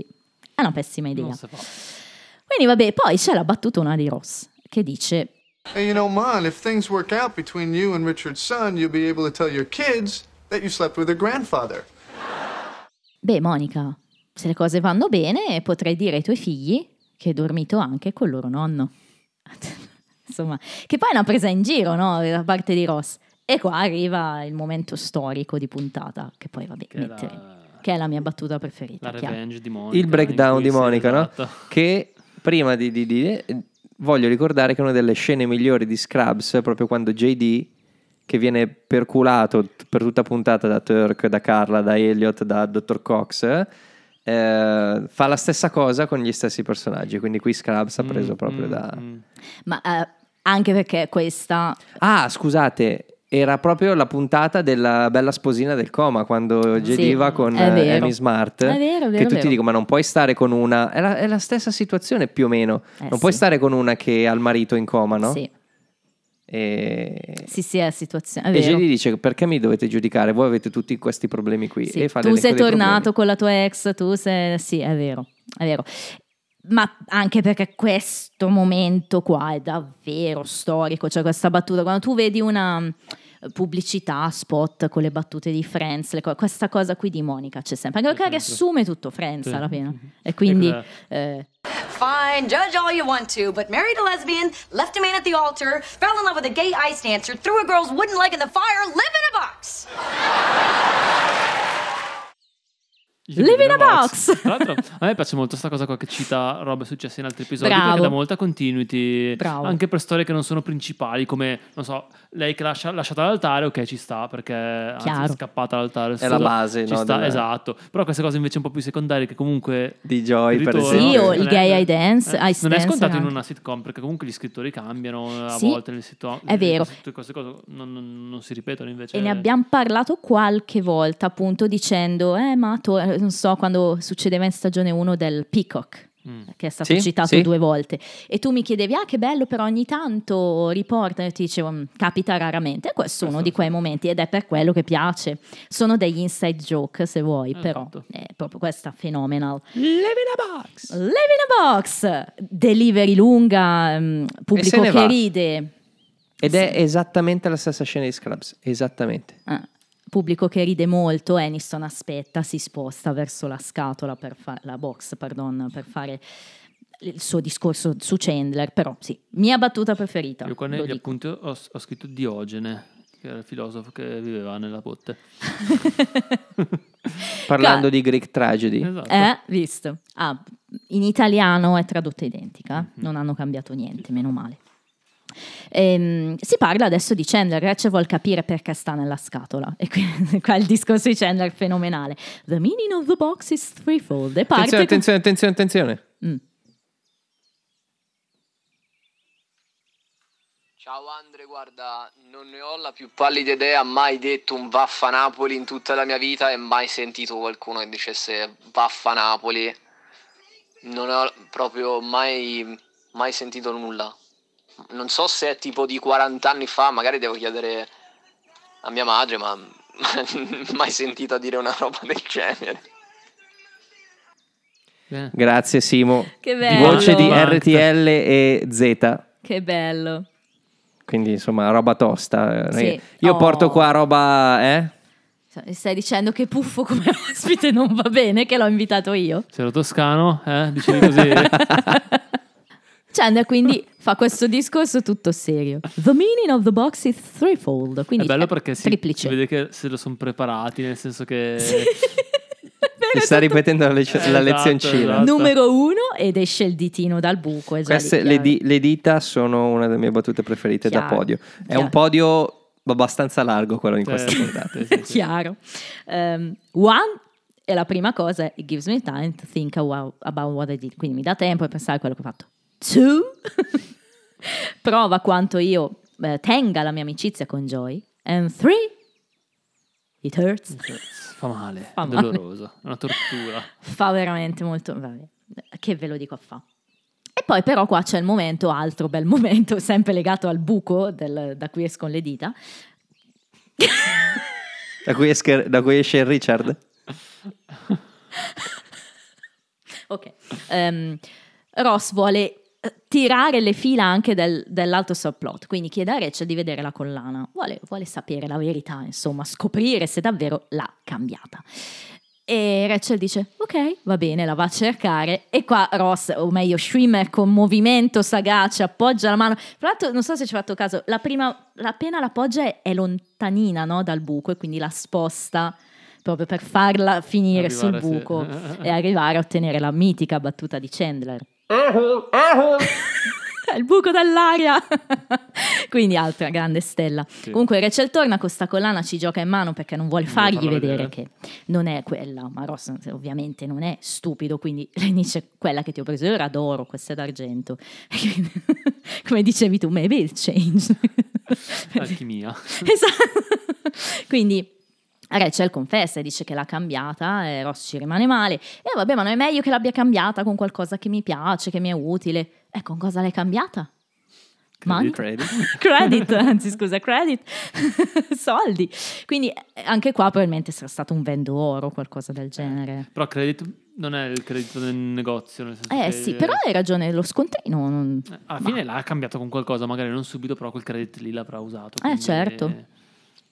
è una pessima idea. Quindi vabbè, poi c'è la battutona di Ross che dice Hey, you know, Mon, if things work out between you and Richard's son, you'll be able to tell your kids that you slept with their grandfather. Beh, Monica, se le cose vanno bene, potrei dire ai tuoi figli che hai dormito anche col loro nonno. Insomma, che poi è una presa in giro, no? Da parte di Ross. E qua arriva il momento storico di puntata, che poi vabbè, Che è mettere- la- che è la mia battuta preferita. La chiaro. revenge di Monica. Il breakdown di Monica, no? esatto. Che prima di, di dire voglio ricordare che una delle scene migliori di Scrubs è proprio quando JD, che viene perculato per tutta puntata da Turk, da Carla, da Elliot, da Dr. Cox, eh, fa la stessa cosa con gli stessi personaggi. Quindi qui Scrubs ha preso Mm, proprio mm, da... mm. Ma eh, anche perché questa Ah, scusate, era proprio la puntata della bella sposina del coma quando JD Sì, va con eh. Amy Smart. È vero, è vero, che tutti vero. dicono: Ma non puoi stare con una. È la, è la stessa situazione più o meno. Eh, non puoi sì. stare con una che ha il marito in coma, no? Sì, E, sì, sì, è la situazione. È e. JD dice: Perché mi dovete giudicare? Voi avete tutti questi problemi qui. Sì, E tu sei tornato problemi. con la tua ex, tu sei... Sì, è vero, è vero. Ma anche perché questo momento qua è davvero storico, cioè questa battuta, quando tu vedi una pubblicità, spot con le battute di Friends, co- questa cosa qui di Monica c'è sempre, anche perché riassume tutto Friends Sì. alla fine. E quindi... Ecco, eh, Fine, judge all you want to, but married a lesbian, left a man at the altar, fell in love with a gay ice dancer, threw a girl's wooden leg in the fire, live in a box. Live in a box! Tra l'altro, a me piace molto questa cosa qua che cita robe successe in altri episodi Bravo. perché dà molta continuity Bravo. anche per storie che non sono principali, come non so, lei che lascia lasciata all'altare, ok, ci sta perché anzi, è scappata all'altare. È la base, ci no, sta, della- esatto. Però queste cose invece un po' più secondarie che comunque Di Joy, per esempio. Sì, o il è- gay eye dance, eh, ice non è dancer scontato in una sitcom perché comunque gli scrittori cambiano a Sì, volte nelle sitcom. è vero. Tutte queste cose non, non- non si ripetono invece. E ne abbiamo parlato qualche volta, appunto, dicendo, eh, ma tu, eh, non so, quando succedeva in stagione 1 del Peacock, Mm. che è stato Sì, citato sì. due volte, e tu mi chiedevi, ah, che bello, però ogni tanto riporta, e ti dicevo, "Mm, capita raramente, e questo è uno di quei momenti, ed è per quello che piace. Sono degli inside joke, se vuoi, però Esatto. è proprio questa phenomenal. Live in a box. Live in a box! Delivery lunga, mm, pubblico che va. ride. Ed è esattamente la stessa scena di Scrubs. Esattamente. Ah, pubblico che ride molto, Aniston aspetta, si sposta verso la scatola per fare la box, pardon, per fare il suo discorso su Chandler, però sì, mia battuta preferita. Io qua lo negli dico. appunti ho, ho scritto Diogene, che era il filosofo che viveva nella botte. Parlando di Greek tragedy. Esatto. Eh, visto. Ah, in italiano è tradotta identica, Mhm. non hanno cambiato niente, meno male. Ehm, si parla adesso di Chandler, Rachel vuol capire perché sta nella scatola e qui, qua il discorso di Chandler è fenomenale. The meaning of the box is threefold. E parte Attenzione, con- attenzione, attenzione, attenzione. Mm. Ciao Andre, guarda, non ne ho la più pallida idea, mai detto un vaffa Napoli in tutta la mia vita e mai sentito qualcuno che dicesse vaffa Napoli. Non ho proprio mai, mai sentito nulla. Non so se è tipo di 40 anni fa, magari devo chiedere a mia madre, ma mai sentito dire una roba del genere. Bene. Grazie Simo. Che bello. Voce di. RTL e Z. Che bello. Quindi insomma roba tosta. Sì. Io Oh. porto qua roba... Eh? Stai dicendo che Puffo come ospite non va bene, che l'ho invitato io? Se ero toscano, eh? Dicevi così? Chandler quindi fa questo discorso tutto serio. The meaning of the box is threefold. Quindi è bello è perché si, triplice. si vede che se lo sono preparati, nel senso che... Ti sta ripetendo la, lec- Eh, la esatto, lezioncina. esatto. Numero uno ed esce il ditino dal buco. È già Queste, le, di- le dita sono una delle mie battute preferite da Chiaro, podio. È chiaro. un podio abbastanza largo quello in Sì. questa puntata. Sì. Chiaro. Um, one, e la prima cosa è it gives me time to think about, what I did. Quindi mi dà tempo di pensare a quello che ho fatto. Two, prova quanto io eh, tenga la mia amicizia con Joy. And three, it hurts. Fa male, Fa è male. doloroso, è una tortura. Fa veramente molto... Vabbè, che ve lo dico a fa. E poi però qua c'è il momento, altro bel momento, sempre legato al buco del- da cui escono le dita. Da cui, esche- da cui esce Richard. Ok. Ehm, Ross vuole tirare le fila anche del- dell'altro subplot, quindi chiede a Rachel di vedere la collana, vuole, vuole sapere la verità, insomma, scoprire se davvero l'ha cambiata. E Rachel dice, ok, va bene, la va a cercare. E qua Ross, o meglio Schwimmer, con movimento sagace, appoggia la mano. Tra l'altro, non so se ci hai fatto caso, la prima, appena l'appoggia è, è lontanina no, dal buco e quindi la sposta proprio per farla finire Arrivare, sul sì. buco e arrivare a ottenere la mitica battuta di Chandler. il buco dell'aria. Quindi altra grande stella. Comunque Rachel torna con sta collana, ci gioca in mano perché non vuole fargli vedere, vedere. che non è quella. Ma Ross ovviamente non è stupido, quindi lei dice quella che ti ho preso io era d'oro, questa è d'argento. Come dicevi tu, maybe it change. Alchimia. Esatto. Quindi Rachel confessa e dice che l'ha cambiata e Ross ci rimane male. E vabbè, ma non è meglio che l'abbia cambiata con qualcosa che mi piace, che mi è utile. E con cosa l'hai cambiata? Money? Credit. credit, anzi scusa, credit, soldi. Quindi eh, anche qua probabilmente sarà stato un vendoro o qualcosa del genere. Però credito non è il credito del negozio. Nel senso Eh che- sì, però hai ragione, lo scontrino. non- Alla fine l'ha cambiato con qualcosa, magari non subito, però quel credit lì l'avrà usato. Eh certo.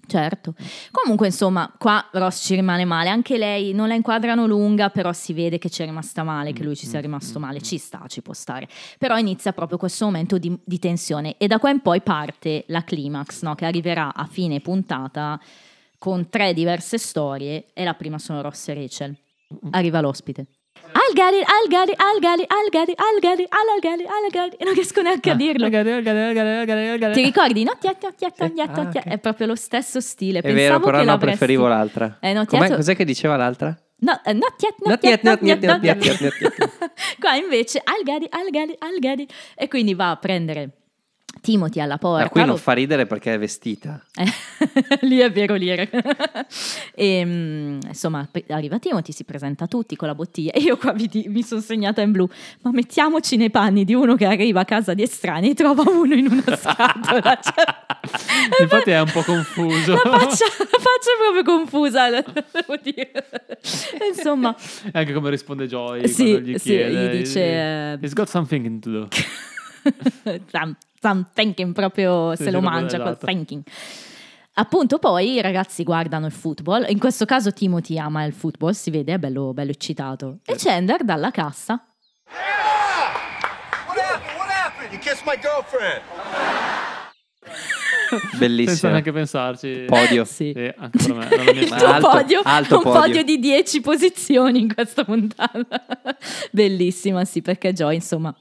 Certo. Comunque, insomma, qua Ross ci rimane male. Anche lei non la inquadrano lunga, però si vede che ci è rimasta male, che lui ci sia rimasto male. Ci sta, ci può stare. Però inizia proprio questo momento di, di tensione e da qua in poi parte la climax, no? che arriverà a fine puntata con tre diverse storie e la prima sono Ross e Rachel. Arriva l'ospite. Algari, Algari, Algari, Algari, Algari, Algari, Algari. E non riesco neanche a dirlo. Ti ricordi? No, tiet, tiet, tiet, tiet, Ah. È proprio lo stesso stile. È vero, però no, preferivo l'altra. Eh, Cos'è che diceva l'altra? No, eh, not yet, not, Not yet, yet, not not yet, yet, not yet. yet, not yet. Qua invece Algari, Algari, Algari. E quindi va a prendere Timothy alla porta. Ma qui non lo- fa ridere perché è vestita. Eh, lì è vero, lì è e, mm, insomma, arriva Timothy, si presenta a tutti con la bottiglia. E io qua mi, di- mi sono segnata in blu. Ma mettiamoci nei panni di uno che arriva a casa di estranei e trova uno in una scatola. Cioè, Infatti è un po' confuso. la, faccia, la faccia è proprio confusa, devo dire. Insomma, E anche come risponde Joy Sì, quando gli sì, chiede. gli dice, He's got something to do. Some, thinking proprio Sì, se lo sì, mangia quel esatto. thinking. Appunto, poi i ragazzi guardano il football. In questo caso Timothy ama il football, si vede, è bello, bello eccitato. E Chandler dalla cassa girlfriend. Senza Bellissima. neanche pensarci. Podio. Sì. Sì, anche per me. Ma un alto, podio, alto un podio. podio di 10 posizioni in questa puntata. Bellissima, sì, perché Joy, insomma,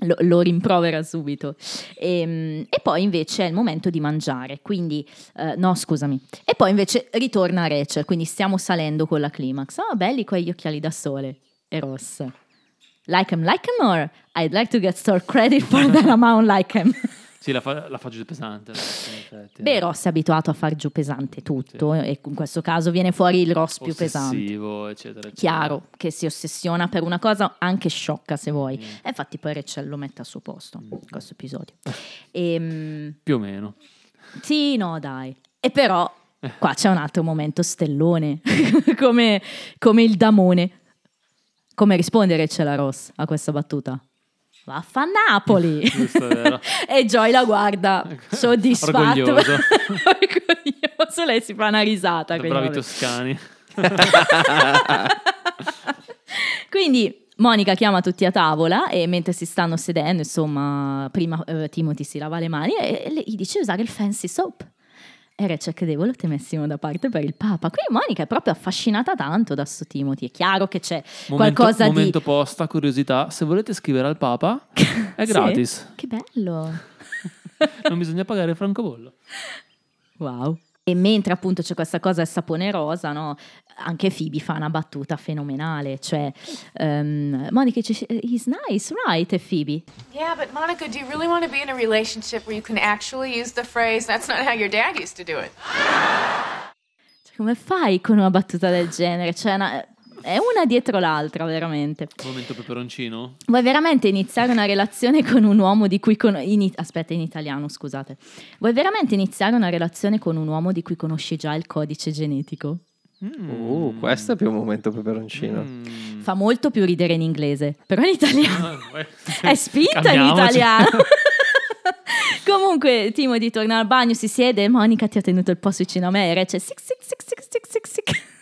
lo, lo rimprovera subito. E, e poi invece è il momento di mangiare, quindi, eh, no, scusami. E poi invece ritorna Rachel, quindi stiamo salendo con la climax. Ah, belli quegli occhiali da sole. E Ross. Like him, like him, or I'd like to get store credit for that amount like him. Sì, la fa, la fa giù pesante. effetti. Beh, Ross è abituato a far giù pesante tutto e in questo caso viene fuori il Ross più pesante. Eccetera, eccetera. Chiaro che si ossessiona per una cosa anche sciocca se vuoi. Mm. E infatti poi Rachel lo mette al suo posto in questo episodio. Ehm, Più o meno. sì, no, dai. E però qua c'è un altro momento stellone, come, come il damone. Come risponde Rachel a Ross a questa battuta? Vaffa Napoli! E Joy la guarda soddisfatto. Orgoglioso. Orgoglioso. Lei si fa una risata. Da bravi toscani. Quindi Monica chiama tutti a tavola e mentre si stanno sedendo, insomma, prima eh, Timothy si lava le mani e, e gli dice di usare il fancy soap. E devo lo temessimo da parte per il Papa. Qui Monica è proprio affascinata tanto da sto Timothy. È chiaro che c'è Momento, qualcosa momento di... posta, curiosità. Se volete scrivere al Papa, è Sì? gratis. Che bello. Non bisogna pagare il francobollo. Wow. E mentre appunto c'è questa cosa del sapone rosa, no? Anche Phoebe fa una battuta fenomenale, cioè ehm, Monica dice he's nice, right? E Phoebe Yeah, but Monica, do you really want to be in a relationship where you can actually use the phrase, that's not how your dad used to do it? Cioè, come fai con una battuta del genere? Cioè, una- è una dietro l'altra, veramente. Momento peperoncino. Vuoi veramente iniziare una relazione con un uomo di cui conosci... Aspetta, in italiano, scusate. Vuoi veramente iniziare una relazione con un uomo di cui conosci già il codice genetico? Uh, questo è più un momento peperoncino. Mm. Fa molto più ridere in inglese, però in italiano è spinta in italiano. Comunque, Timothy torna al bagno, si siede, Monica ti ha tenuto il posto vicino a me e Rachel, sic, sic, sic, sic, sic, sic, sic.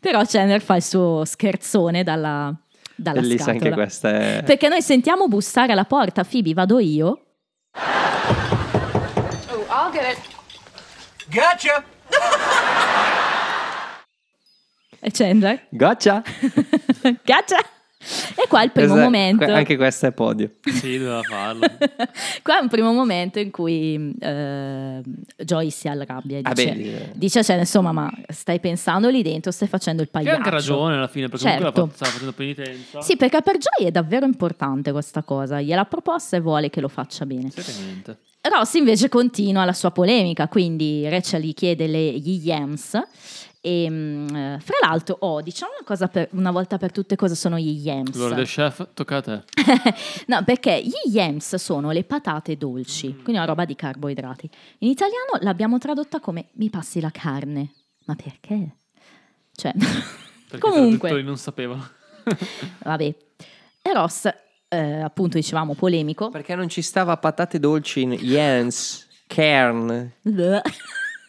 Però Chandler fa il suo scherzone dalla, dalla Bellissima anche scatola. questa. È... Perché noi sentiamo bussare alla porta, Phoebe, vado io. Oh, I'll get it. Gotcha. E Chandler, Gotcha! gotcha! E qua è il primo Esatto, momento. Anche questo è podio. Sì, doveva farlo. Qua è un primo momento in cui eh, Joy si arrabbia e Ah, dice, beh, eh. dice cioè, insomma, ma stai pensando lì dentro, stai facendo il Che ha pagliaccio. anche ragione alla fine, perché Certo. comunque la fa- stava facendo penitenza. Sì, perché per Joy è davvero importante questa cosa. Gliel'ha proposta e vuole che lo faccia bene. Seriamente. Ross invece continua la sua polemica, quindi Rachel gli chiede le, gli yams. E, mm, eh, fra l'altro, oh, diciamo una cosa per, una volta per tutte cosa sono gli yams. Lord chef, tocca a te. No, perché gli yams sono le patate dolci, quindi una roba di carboidrati. In italiano l'abbiamo tradotta come mi passi la carne. Ma perché? Cioè, Perché i comunque, traduttori non sapevano. vabbè. E Ross, eh, appunto, dicevamo polemico. Perché non ci stava patate dolci in Jens, Kern.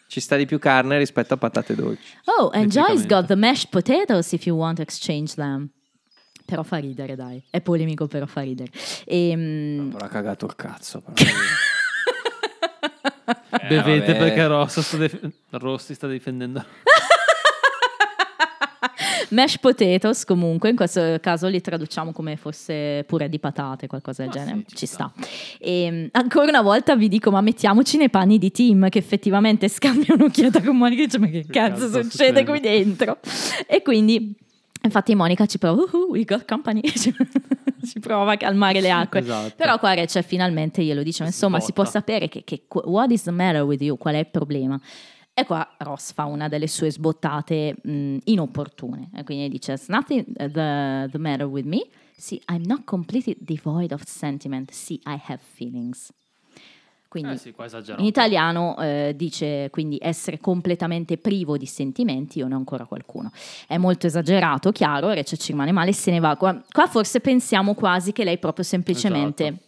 Ci sta di più carne rispetto a patate dolci. Oh, and Joy's got the mashed potatoes if you want to exchange them. Però fa ridere, dai. È polemico, però fa ridere. Ehm, Però ha cagato il cazzo. però. Bevete vabbè. perché Rosso sta dif- Rossi sta difendendo. mashed potatoes, comunque, in questo caso li traduciamo come fosse pure di patate, qualcosa del genere. ci, sta. E, ancora una volta vi dico, ma mettiamoci nei panni di Tim che effettivamente scambia un'occhiata con Monica e dice, ma che cazzo, cazzo succede succede?" qui dentro? E quindi... Infatti Monica ci prova, "Uhu, we got company, ci prova a calmare le acque. Esatto. Però qua Rachel finalmente glielo dice, ma insomma si può sbotta. sapere che, che what is the matter with you, qual è il problema? E qua Ross fa una delle sue sbottate mh, inopportune. E quindi dice: There's nothing uh, the, the matter with me. See, I'm not completely devoid of sentiment. See, I have feelings. Quindi Eh sì, in italiano eh, dice quindi essere completamente privo di sentimenti, io ne ho ancora qualcuno. È molto esagerato, chiaro, Rachel ci rimane male e se ne va. Qua, qua forse pensiamo quasi che lei proprio semplicemente Esatto.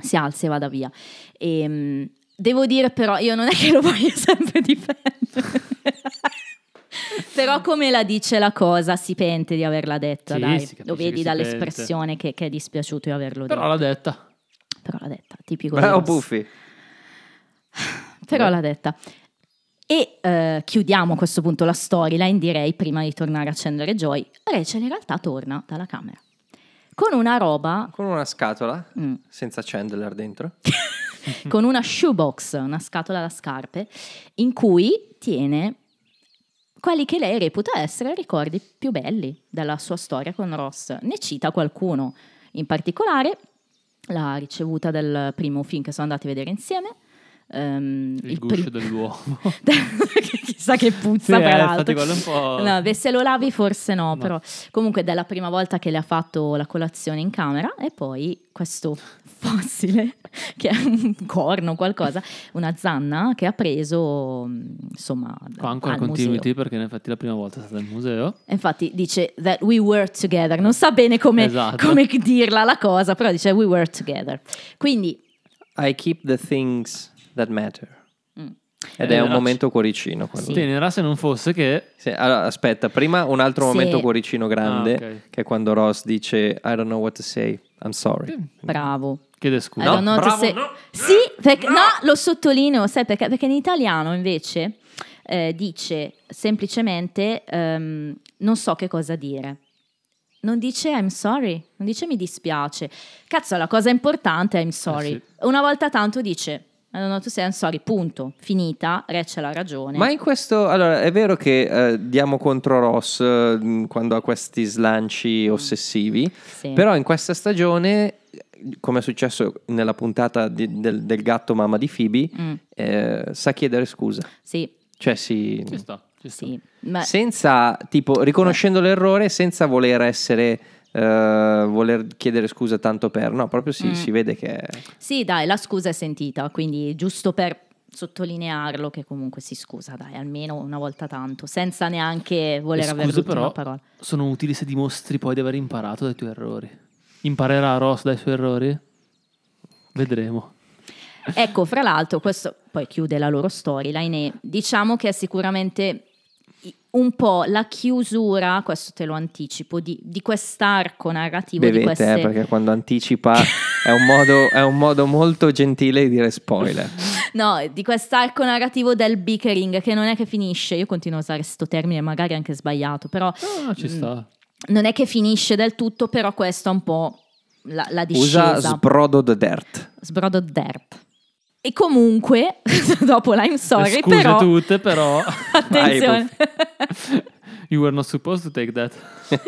si alza e vada via. E, devo dire però, io non è che lo voglio sempre difendere. Però come la dice la cosa, si pente di averla detta, Sì, dai. Lo vedi si dall'espressione che, che è dispiaciuto di averlo Però detto. l'ha detta. Però l'ha detta, tipico di Bravo. Puffi. Però l'ha detta. E eh, chiudiamo a questo punto la storyline, direi, prima di tornare a accendere Joy. Rachel in realtà torna dalla camera. Con una roba, Con una scatola, Mm. senza Chandler dentro. con una shoebox, una scatola da scarpe, in cui tiene quelli che lei reputa essere i ricordi più belli della sua storia con Ross. Ne cita qualcuno, in particolare la ricevuta del primo film che sono andati a vedere insieme. ehm, Il, il guscio pri- dell'uomo. chissà che puzza Sì, eh, peraltro. è po'... No, beh, se lo lavi forse no, però comunque della prima volta che le ha fatto la colazione in camera e poi questo fossile che è un corno qualcosa, una zanna che ha preso insomma Qua ancora al continuity museo. perché in effetti la prima volta è stata al museo. E Infatti dice that we were together, non sa bene come, Esatto. come dirla la cosa, però dice we were together. Quindi I keep the things that matter. Mm. Ed Eh, è un no, momento cuoricino. quello. Tenera se non fosse che... Sì, allora, aspetta, prima un altro Sì. momento cuoricino grande, Ah, ok. che è quando Ross dice I don't know what to say, I'm sorry. bravo. Chiede scusa. don't know to say- Sì, perché- no, lo sottolineo, sai perché? Perché in italiano invece eh, dice semplicemente ehm, non so che cosa dire. Non dice I'm sorry, non dice mi dispiace. Cazzo, la cosa importante è I'm sorry. Eh Una volta tanto dice I don't know to say I'm sorry, punto. Finita, Rachel ha ragione. Ma in questo, allora, è vero che eh, diamo contro Ross eh, quando ha questi slanci ossessivi, Sì. però in questa stagione, come è successo nella puntata di- del, del gatto mamma di Phoebe, Mm. eh, sa chiedere scusa. Sì, Cioè si... Ci sta, ci sta. sì. Ma- senza tipo riconoscendo l'errore senza voler essere eh, voler chiedere scusa tanto per no proprio si, Mm. si vede che è- Sì, dai, la scusa è sentita, quindi giusto per sottolinearlo che comunque si scusa, dai, almeno una volta tanto, senza neanche voler Le avere l'ultima però parola. sono utili se dimostri poi di aver imparato dai tuoi errori. Imparerà Ross dai suoi errori? Vedremo. Ecco, fra l'altro, questo poi chiude la loro storyline e diciamo che è sicuramente un po' la chiusura, questo te lo anticipo, di, di quest'arco narrativo di bevete queste... eh, perché quando anticipa è, un modo, è un modo molto gentile di dire spoiler No, di quest'arco narrativo del bickering che non è che finisce, io continuo a usare questo termine, magari anche sbagliato, però Ah, ci mm, sta. Non è che finisce del tutto, però questo è un po' la, la discesa. Usa sbrodo the dirt. Sbrodo dirt. E comunque, dopo l'Ime Sorry, Le scuse però... tutte, però. Attenzione. You were not supposed to take that.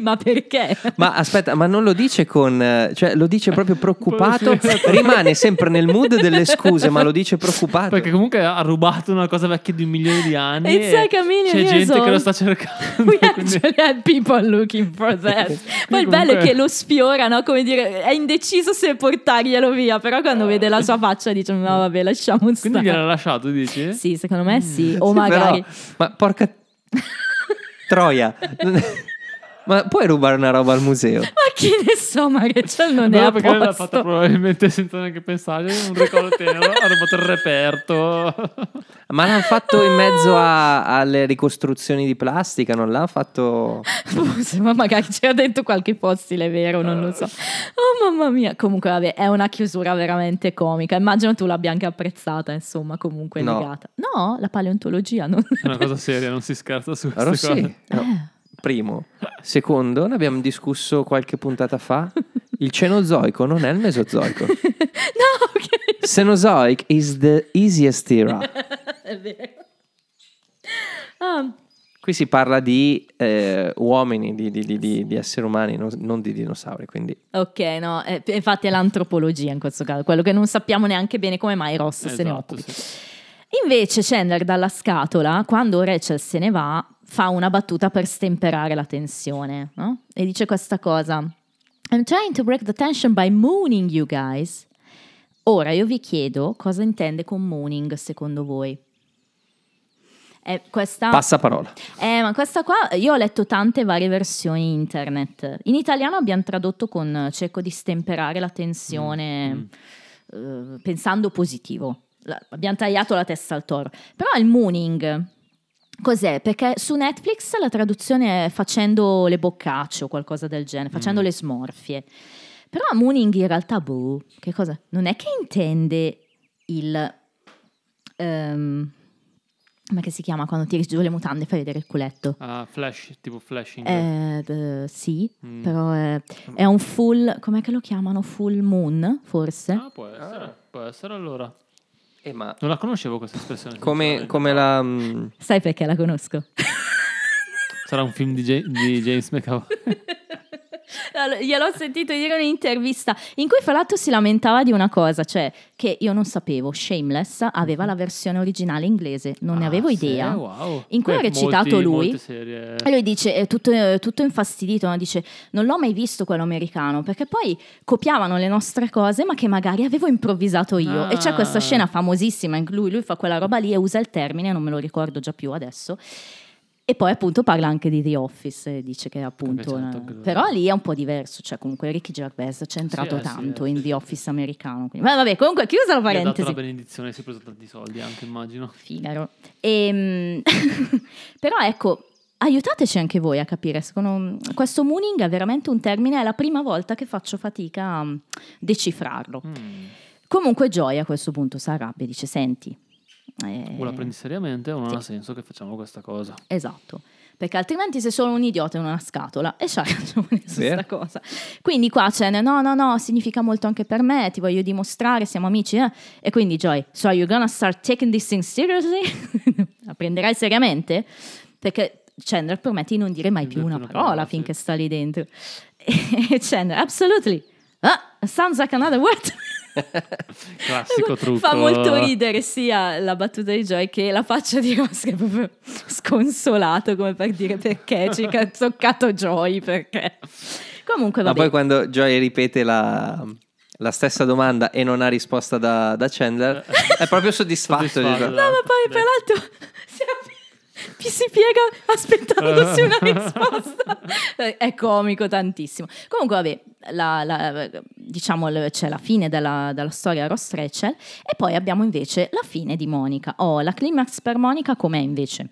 Ma perché? Ma aspetta, ma non lo dice con... eh, cioè lo dice proprio preoccupato, Sì. rimane sempre nel mood delle scuse, ma lo dice preoccupato. Perché comunque ha rubato una cosa vecchia di un milione di anni. It's e like a million C'è years gente che old. lo sta cercando. We quindi- actually had people looking for that. Ma il bello è che lo sfiora, no? Come dire, è indeciso se portarglielo via, però quando vede la sua faccia dice no vabbè lasciamo Quindi stare. gliel'ha lasciato, dici? Sì, secondo me sì, o Sì, magari... però- ma porca troia. ma puoi rubare una roba al museo? Ma chi ne so, ma Rachel non è No, a perché lei l'ha posto. fatta probabilmente senza neanche pensare. Un ricordo tenero, ha rubato il reperto. Ma l'hanno fatto in mezzo a- alle ricostruzioni di plastica, non l'hanno fatto... Forse, ma magari c'era dentro qualche fossile vero, non lo so. Oh mamma mia, comunque vabbè, è una chiusura veramente comica. Immagino tu l'abbia anche apprezzata, insomma, comunque No. legata. No, la paleontologia non... È una cosa seria, non si scherza su queste Rossi, cose. no. Primo. Secondo, ne abbiamo discusso qualche puntata fa. Il Cenozoico non è il Mesozoico. no, ok. Cenozoic is the easiest era. è vero. Ah, Qui si parla di eh, uomini, di, di- di- di- di esseri umani, non, non di dinosauri. Quindi ok, no, eh, infatti è l'antropologia in questo caso, quello che non sappiamo neanche bene come mai Ross se ne Esatto, occupi. sì. Invece Chandler dalla scatola, quando Rachel se ne va, fa una battuta per stemperare la tensione, no? E dice questa cosa. I'm trying to break the tension by mooning you guys. Ora io vi chiedo cosa intende con mooning secondo voi. Eh, questa... passa parola. Eh, ma questa qua io ho letto tante varie versioni internet. In italiano abbiamo tradotto con eh, cerco di stemperare la tensione eh, pensando positivo. La- abbiamo tagliato la testa al toro. Però il mooning cos'è? Perché su Netflix la traduzione è facendo le boccacce o qualcosa del genere, facendo le smorfie. Però mooning in realtà, boh, che cosa? Non è che intende il... ehm, come che si chiama quando tiri giù le mutande e fai vedere il culetto? Ah, flash, tipo flashing. Eh, d- sì, Mm. però è, è un full, com'è che lo chiamano? Full moon, forse? Ah, può essere. Può essere allora. Eh, ma Non la conoscevo questa espressione. come, come la... mm, Sai perché la conosco? Sarà un film di, Ja- di James McAvoy. Gliel'ho sentito dire in un'intervista in cui fra l'altro si lamentava di una cosa, cioè che io non sapevo, Shameless aveva la versione originale inglese, non ne Ah, avevo sì? idea. Wow. In cui ha Beh, recitato molti- lui. E lui dice, è tutto, è tutto infastidito, no? dice, non l'ho mai visto quello americano, perché poi copiavano le nostre cose, ma che magari avevo improvvisato io. E c'è questa Ah. scena famosissima in cui lui, lui fa quella roba lì e usa il termine, non me lo ricordo già più adesso. E poi appunto parla anche di The Office dice che appunto... Vabbè, certo, eh, però lì è un po' diverso, cioè comunque Ricky Gervais c'è entrato eh, sì, tanto eh, in sì, The sì. Office americano. quindi- Ma vabbè, comunque chiusa la Gli ha dato parentesi. la benedizione si è preso tanti soldi anche, immagino. Figaro. Ehm, però ecco, aiutateci anche voi a capire. Secondo questo mooning è veramente un termine, è la prima volta che faccio fatica a decifrarlo. Mm. Comunque Joy a questo punto si arrabbia e dice: Senti. Eh, O la prendi seriamente o non ha senso che facciamo questa cosa. Esatto. Perché altrimenti sei solo un idiota in una scatola e c'ha ragione su questa cosa. Quindi qua c'è no, no, no, significa molto anche per me, ti voglio dimostrare, siamo amici. eh? E quindi Joy, so are you gonna start taking this thing seriously? la prenderai seriamente? Perché Chandler promette di non dire mai più una parola finché sta lì dentro. E Chandler, absolutely. Ah, sounds like another word. Classico trucco. Fa molto ridere sia la battuta di Joy che la faccia di Ross che è proprio sconsolato come per dire perché ci ha toccato Joy perché comunque Ma vabbè poi quando Joy ripete la, la stessa domanda e non ha risposta da, da Chandler, è proprio soddisfatto. Soddisfatto, no ma poi per l'altro si, pi- si piega aspettandosi una risposta? È comico tantissimo. Comunque vabbè la- la- diciamo c'è la fine della, della storia Ross Rachel e poi abbiamo invece la fine di Monica. Oh la climax per Monica com'è invece?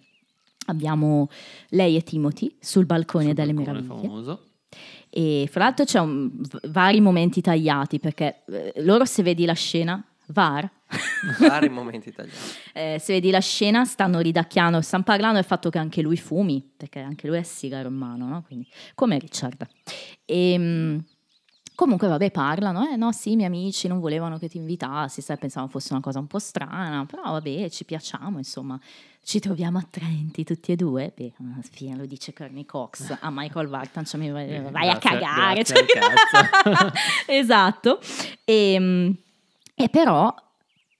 Abbiamo lei e Timothy sul balcone delle Balcone meraviglie. famoso. e fra l'altro c'è un- vari momenti tagliati perché eh, loro se vedi la scena VAR. Vari momenti italiani. Eh, se vedi la scena, stanno ridacchiando, stanno parlando del fatto che anche lui fumi, perché anche lui è sigaro in mano, no? Quindi, come Richard. E, comunque, vabbè, parlano, eh no, sì, i miei amici non volevano che ti invitassi, sai, pensavano fosse una cosa un po' strana, però vabbè, ci piacciamo, insomma, ci troviamo attraenti tutti e due. Beh, alla fine lo dice Courtney Cox a Michael Vartan, cioè, mi vai, vai a cagare. cioè- esatto. E, e però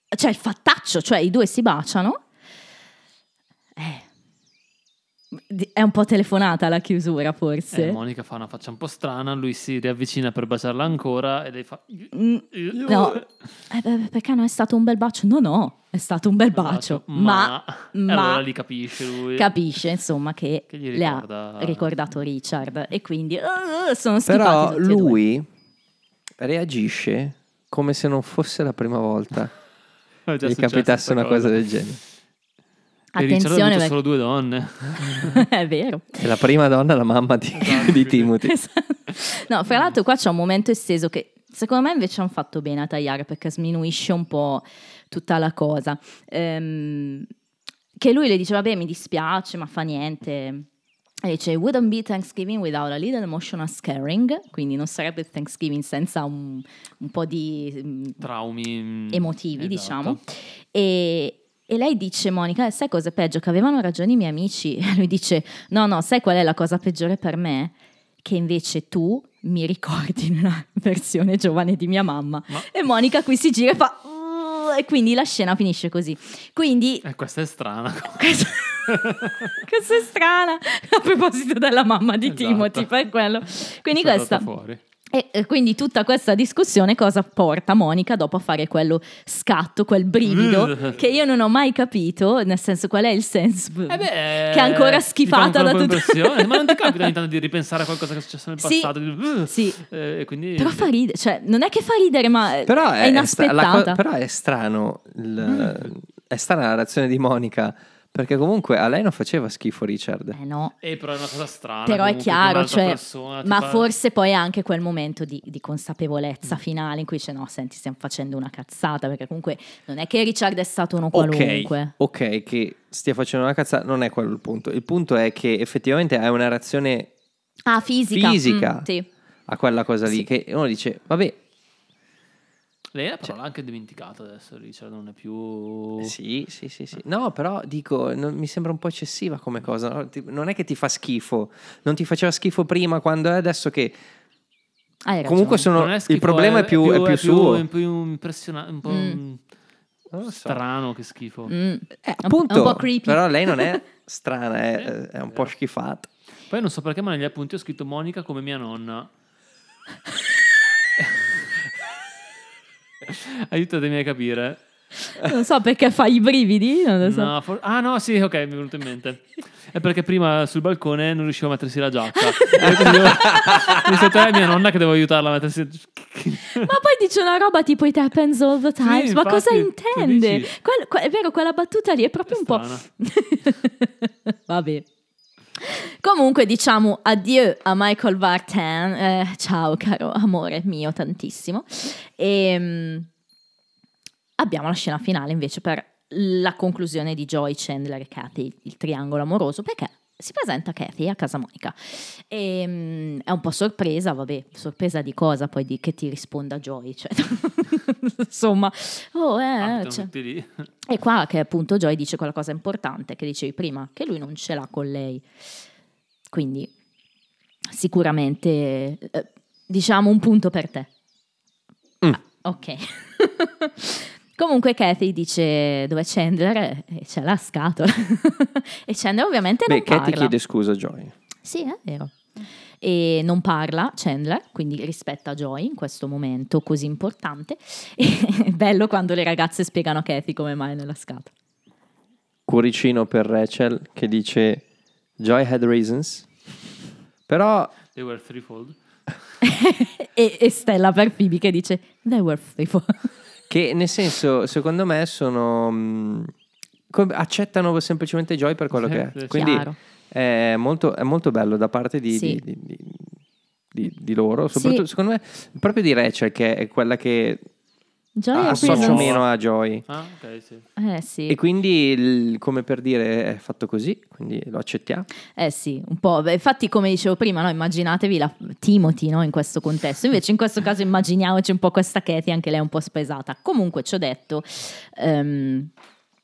c'è il fattaccio, cioè i due si baciano. Eh, è un po' telefonata la chiusura, forse. Eh, Monica fa una faccia un po' strana, lui si riavvicina per baciarla ancora e lei fa... Mm, no, Eh, beh, perché non è stato un bel bacio? No, no, è stato un bel bacio, ma, E ma allora lì capisce lui. capisce insomma che, Che gli le ha ricorda- ricordato Richard e quindi eh, sono schifati Però tutti e due. lui reagisce come se non fosse la prima volta già gli capitasse una cosa cosa. del genere. E Richard ha Attenzione, avuto solo due donne. è vero. E la prima donna è la mamma di, Esatto, di Timothy. No, fra l'altro qua c'è un momento esteso che secondo me invece hanno fatto bene a tagliare perché sminuisce un po' tutta la cosa. Ehm, che lui le dice, vabbè mi dispiace, ma fa niente. E dice, wouldn't be Thanksgiving without a little emotional scaring, quindi non sarebbe Thanksgiving senza un, un po' di mm, Traumi. mm, emotivi, esatto. diciamo. E, e lei dice, Monica, sai cosa è peggio? Che avevano ragione i miei amici. E lui dice, no, no, sai qual è la cosa peggiore per me? Che invece tu mi ricordi nella versione giovane di mia mamma. E Monica qui si gira e fa... "Uh", E quindi la scena finisce così. Quindi E questa è strana. questa, questa è strana a proposito della mamma di Esatto. Timothy, per quello. Quindi È questa... fuori. E quindi tutta questa discussione cosa porta Monica dopo a fare quello scatto, quel brivido Mm. che io non ho mai capito, nel senso qual è il senso Eh beh, che è ancora schifata da tutto. ma non ti capita ogni tanto di ripensare a qualcosa che è successo nel Sì, passato? Sì. eh, e quindi Però fa ridere, cioè non è che fa ridere, ma Però è, è, sta- la inaspettata. co- però è strano, il- è strana la reazione di Monica, perché comunque a lei non faceva schifo Richard. Eh no. Eh, però è una cosa strana. Però è chiaro, cioè, persona ma fa- forse poi è anche quel momento di, di consapevolezza Mm. finale in cui dice no, senti, stiamo facendo una cazzata, perché comunque non è che Richard è stato uno qualunque. ok, che stia facendo una cazzata, non è quello il punto. Il punto è che effettivamente hai una reazione Ah, fisica. Fisica. Mm, sì. a quella cosa lì, Sì. che uno dice, vabbè, Lei la parola anche dimenticata adesso, Richard, non è più... Sì, sì, sì, sì. No, però dico, non- mi sembra un po' eccessiva come cosa. no? Ti- Non è che ti fa schifo, non ti faceva schifo prima quando è adesso che... Ragione. Comunque sono, è il schifo, problema è più, è più suo. È più impressionante, un po' Mm. So. strano che schifo. Mm. Eh, È un- appunto, è un po' creepy. però lei non è strana, è, è un po' schifata. Poi non so perché, ma negli appunti ho scritto Monica come mia nonna. Aiutatemi a capire. Non so perché fa i brividi, so. No, for- ah no, sì, ok, mi è venuto in mente. È perché prima sul balcone non riuscivo a mettersi la giacca. Mi detto, è mia nonna che devo aiutarla a mettersi Ma poi dice una roba tipo it happens all the time. Sì, Ma cosa infatti, intende? Quel- que- è vero, quella battuta lì è proprio un po'. Vabbè. Comunque diciamo addio a Michael Vartan. Eh, ciao caro amore mio tantissimo. E mm, abbiamo la scena finale invece per la conclusione di Joy, Chandler e Kathy, il triangolo amoroso, perché si presenta Kathy a casa Monica. E, mm, è un po' sorpresa, vabbè, sorpresa di cosa poi di che ti risponda Joy, cioè, insomma, oh, eh, Abitano cioè. tutti lì. E qua che appunto Joy dice quella cosa importante che dicevi prima, che lui non ce l'ha con lei. Quindi sicuramente eh, diciamo un punto per te. Ah, ok. Comunque Kathy dice dove è Chandler e c'è la scatola. e Chandler ovviamente Beh, non Katy parla. chiede scusa a Joy. Sì, è vero. E non parla Chandler, quindi rispetta Joy in questo momento così importante. E è bello quando le ragazze spiegano a Kathy come mai è nella scatola. Cuoricino per Rachel che dice Joy had reasons. Però They were threefold. e, e Stella per Phoebe che dice They were faithful. Che nel senso, secondo me sono... mh, come- accettano semplicemente Joy per quello Sì, che sì, è. Quindi Chiaro. è molto, è molto bello da parte di, Sì. di- di- di- di loro, soprattutto Sì. secondo me proprio di Rachel che è quella che Joy Ah, è associo meno a Joy. Ah, ok, sì. Eh sì. E quindi, il- come per dire, è fatto così, quindi lo accettiamo. Eh sì, un po'. Beh, Infatti, come dicevo prima, no, immaginatevi la Timothy no, in questo contesto. Invece, in questo caso, immaginiamoci un po' questa Katie, anche lei un po' spesata. Comunque, ci ho detto. ehm,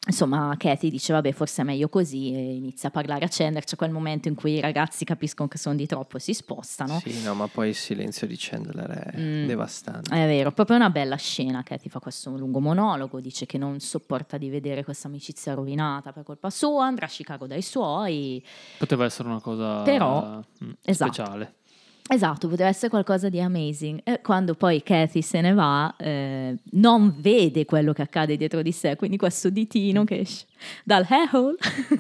Insomma, Katie dice: Vabbè, forse è meglio così. E inizia a parlare a Chandler. C'è quel momento in cui i ragazzi capiscono che sono di troppo e si spostano. Sì, no, ma poi il silenzio di Chandler è Mm. devastante. È vero, proprio una bella scena. Katie fa questo lungo monologo, dice che non sopporta di vedere questa amicizia rovinata per colpa sua, andrà a Chicago dai suoi. Poteva essere una cosa Però, mm, esatto. speciale. Esatto, poteva essere qualcosa di amazing. E quando poi Kathy se ne va, eh, non vede quello che accade dietro di sé, quindi questo ditino che esce dal hair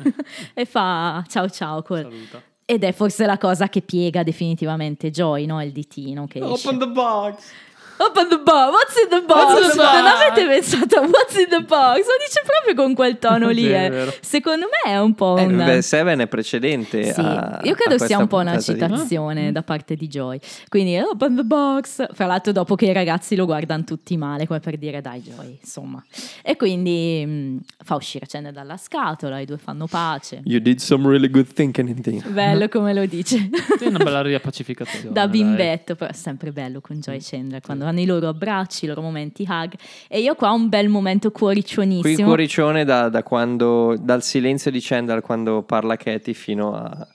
e fa ciao ciao. col- Saluta. Ed è forse la cosa che piega definitivamente Joy, no? Il ditino che esce. the box. Open the box, what's in the box? What's in the Non box? avete pensato a what's in the box? Lo dice proprio con quel tono lì. È eh. Secondo me è un po' Eh, un... beh, Seven è precedente. Sì, a- io a credo sia un po' una puntata di- citazione da parte di Joy. Quindi, open the box. Fra l'altro, dopo che i ragazzi lo guardano tutti male, come per dire, dai, Joy, insomma. E quindi mh, fa uscire Chandler dalla scatola, i due fanno pace. You did some really good thinking. Bello come lo dice. Sì, una bella riappacificazione. da dai. bimbetto, però è sempre bello con Joy Chandler quando hanno i loro abbracci, i loro momenti hug. E io qua ho un bel momento Qui cuoricionissimo. il cuoricione da, da quando, dal silenzio di Chandler quando parla Katie fino a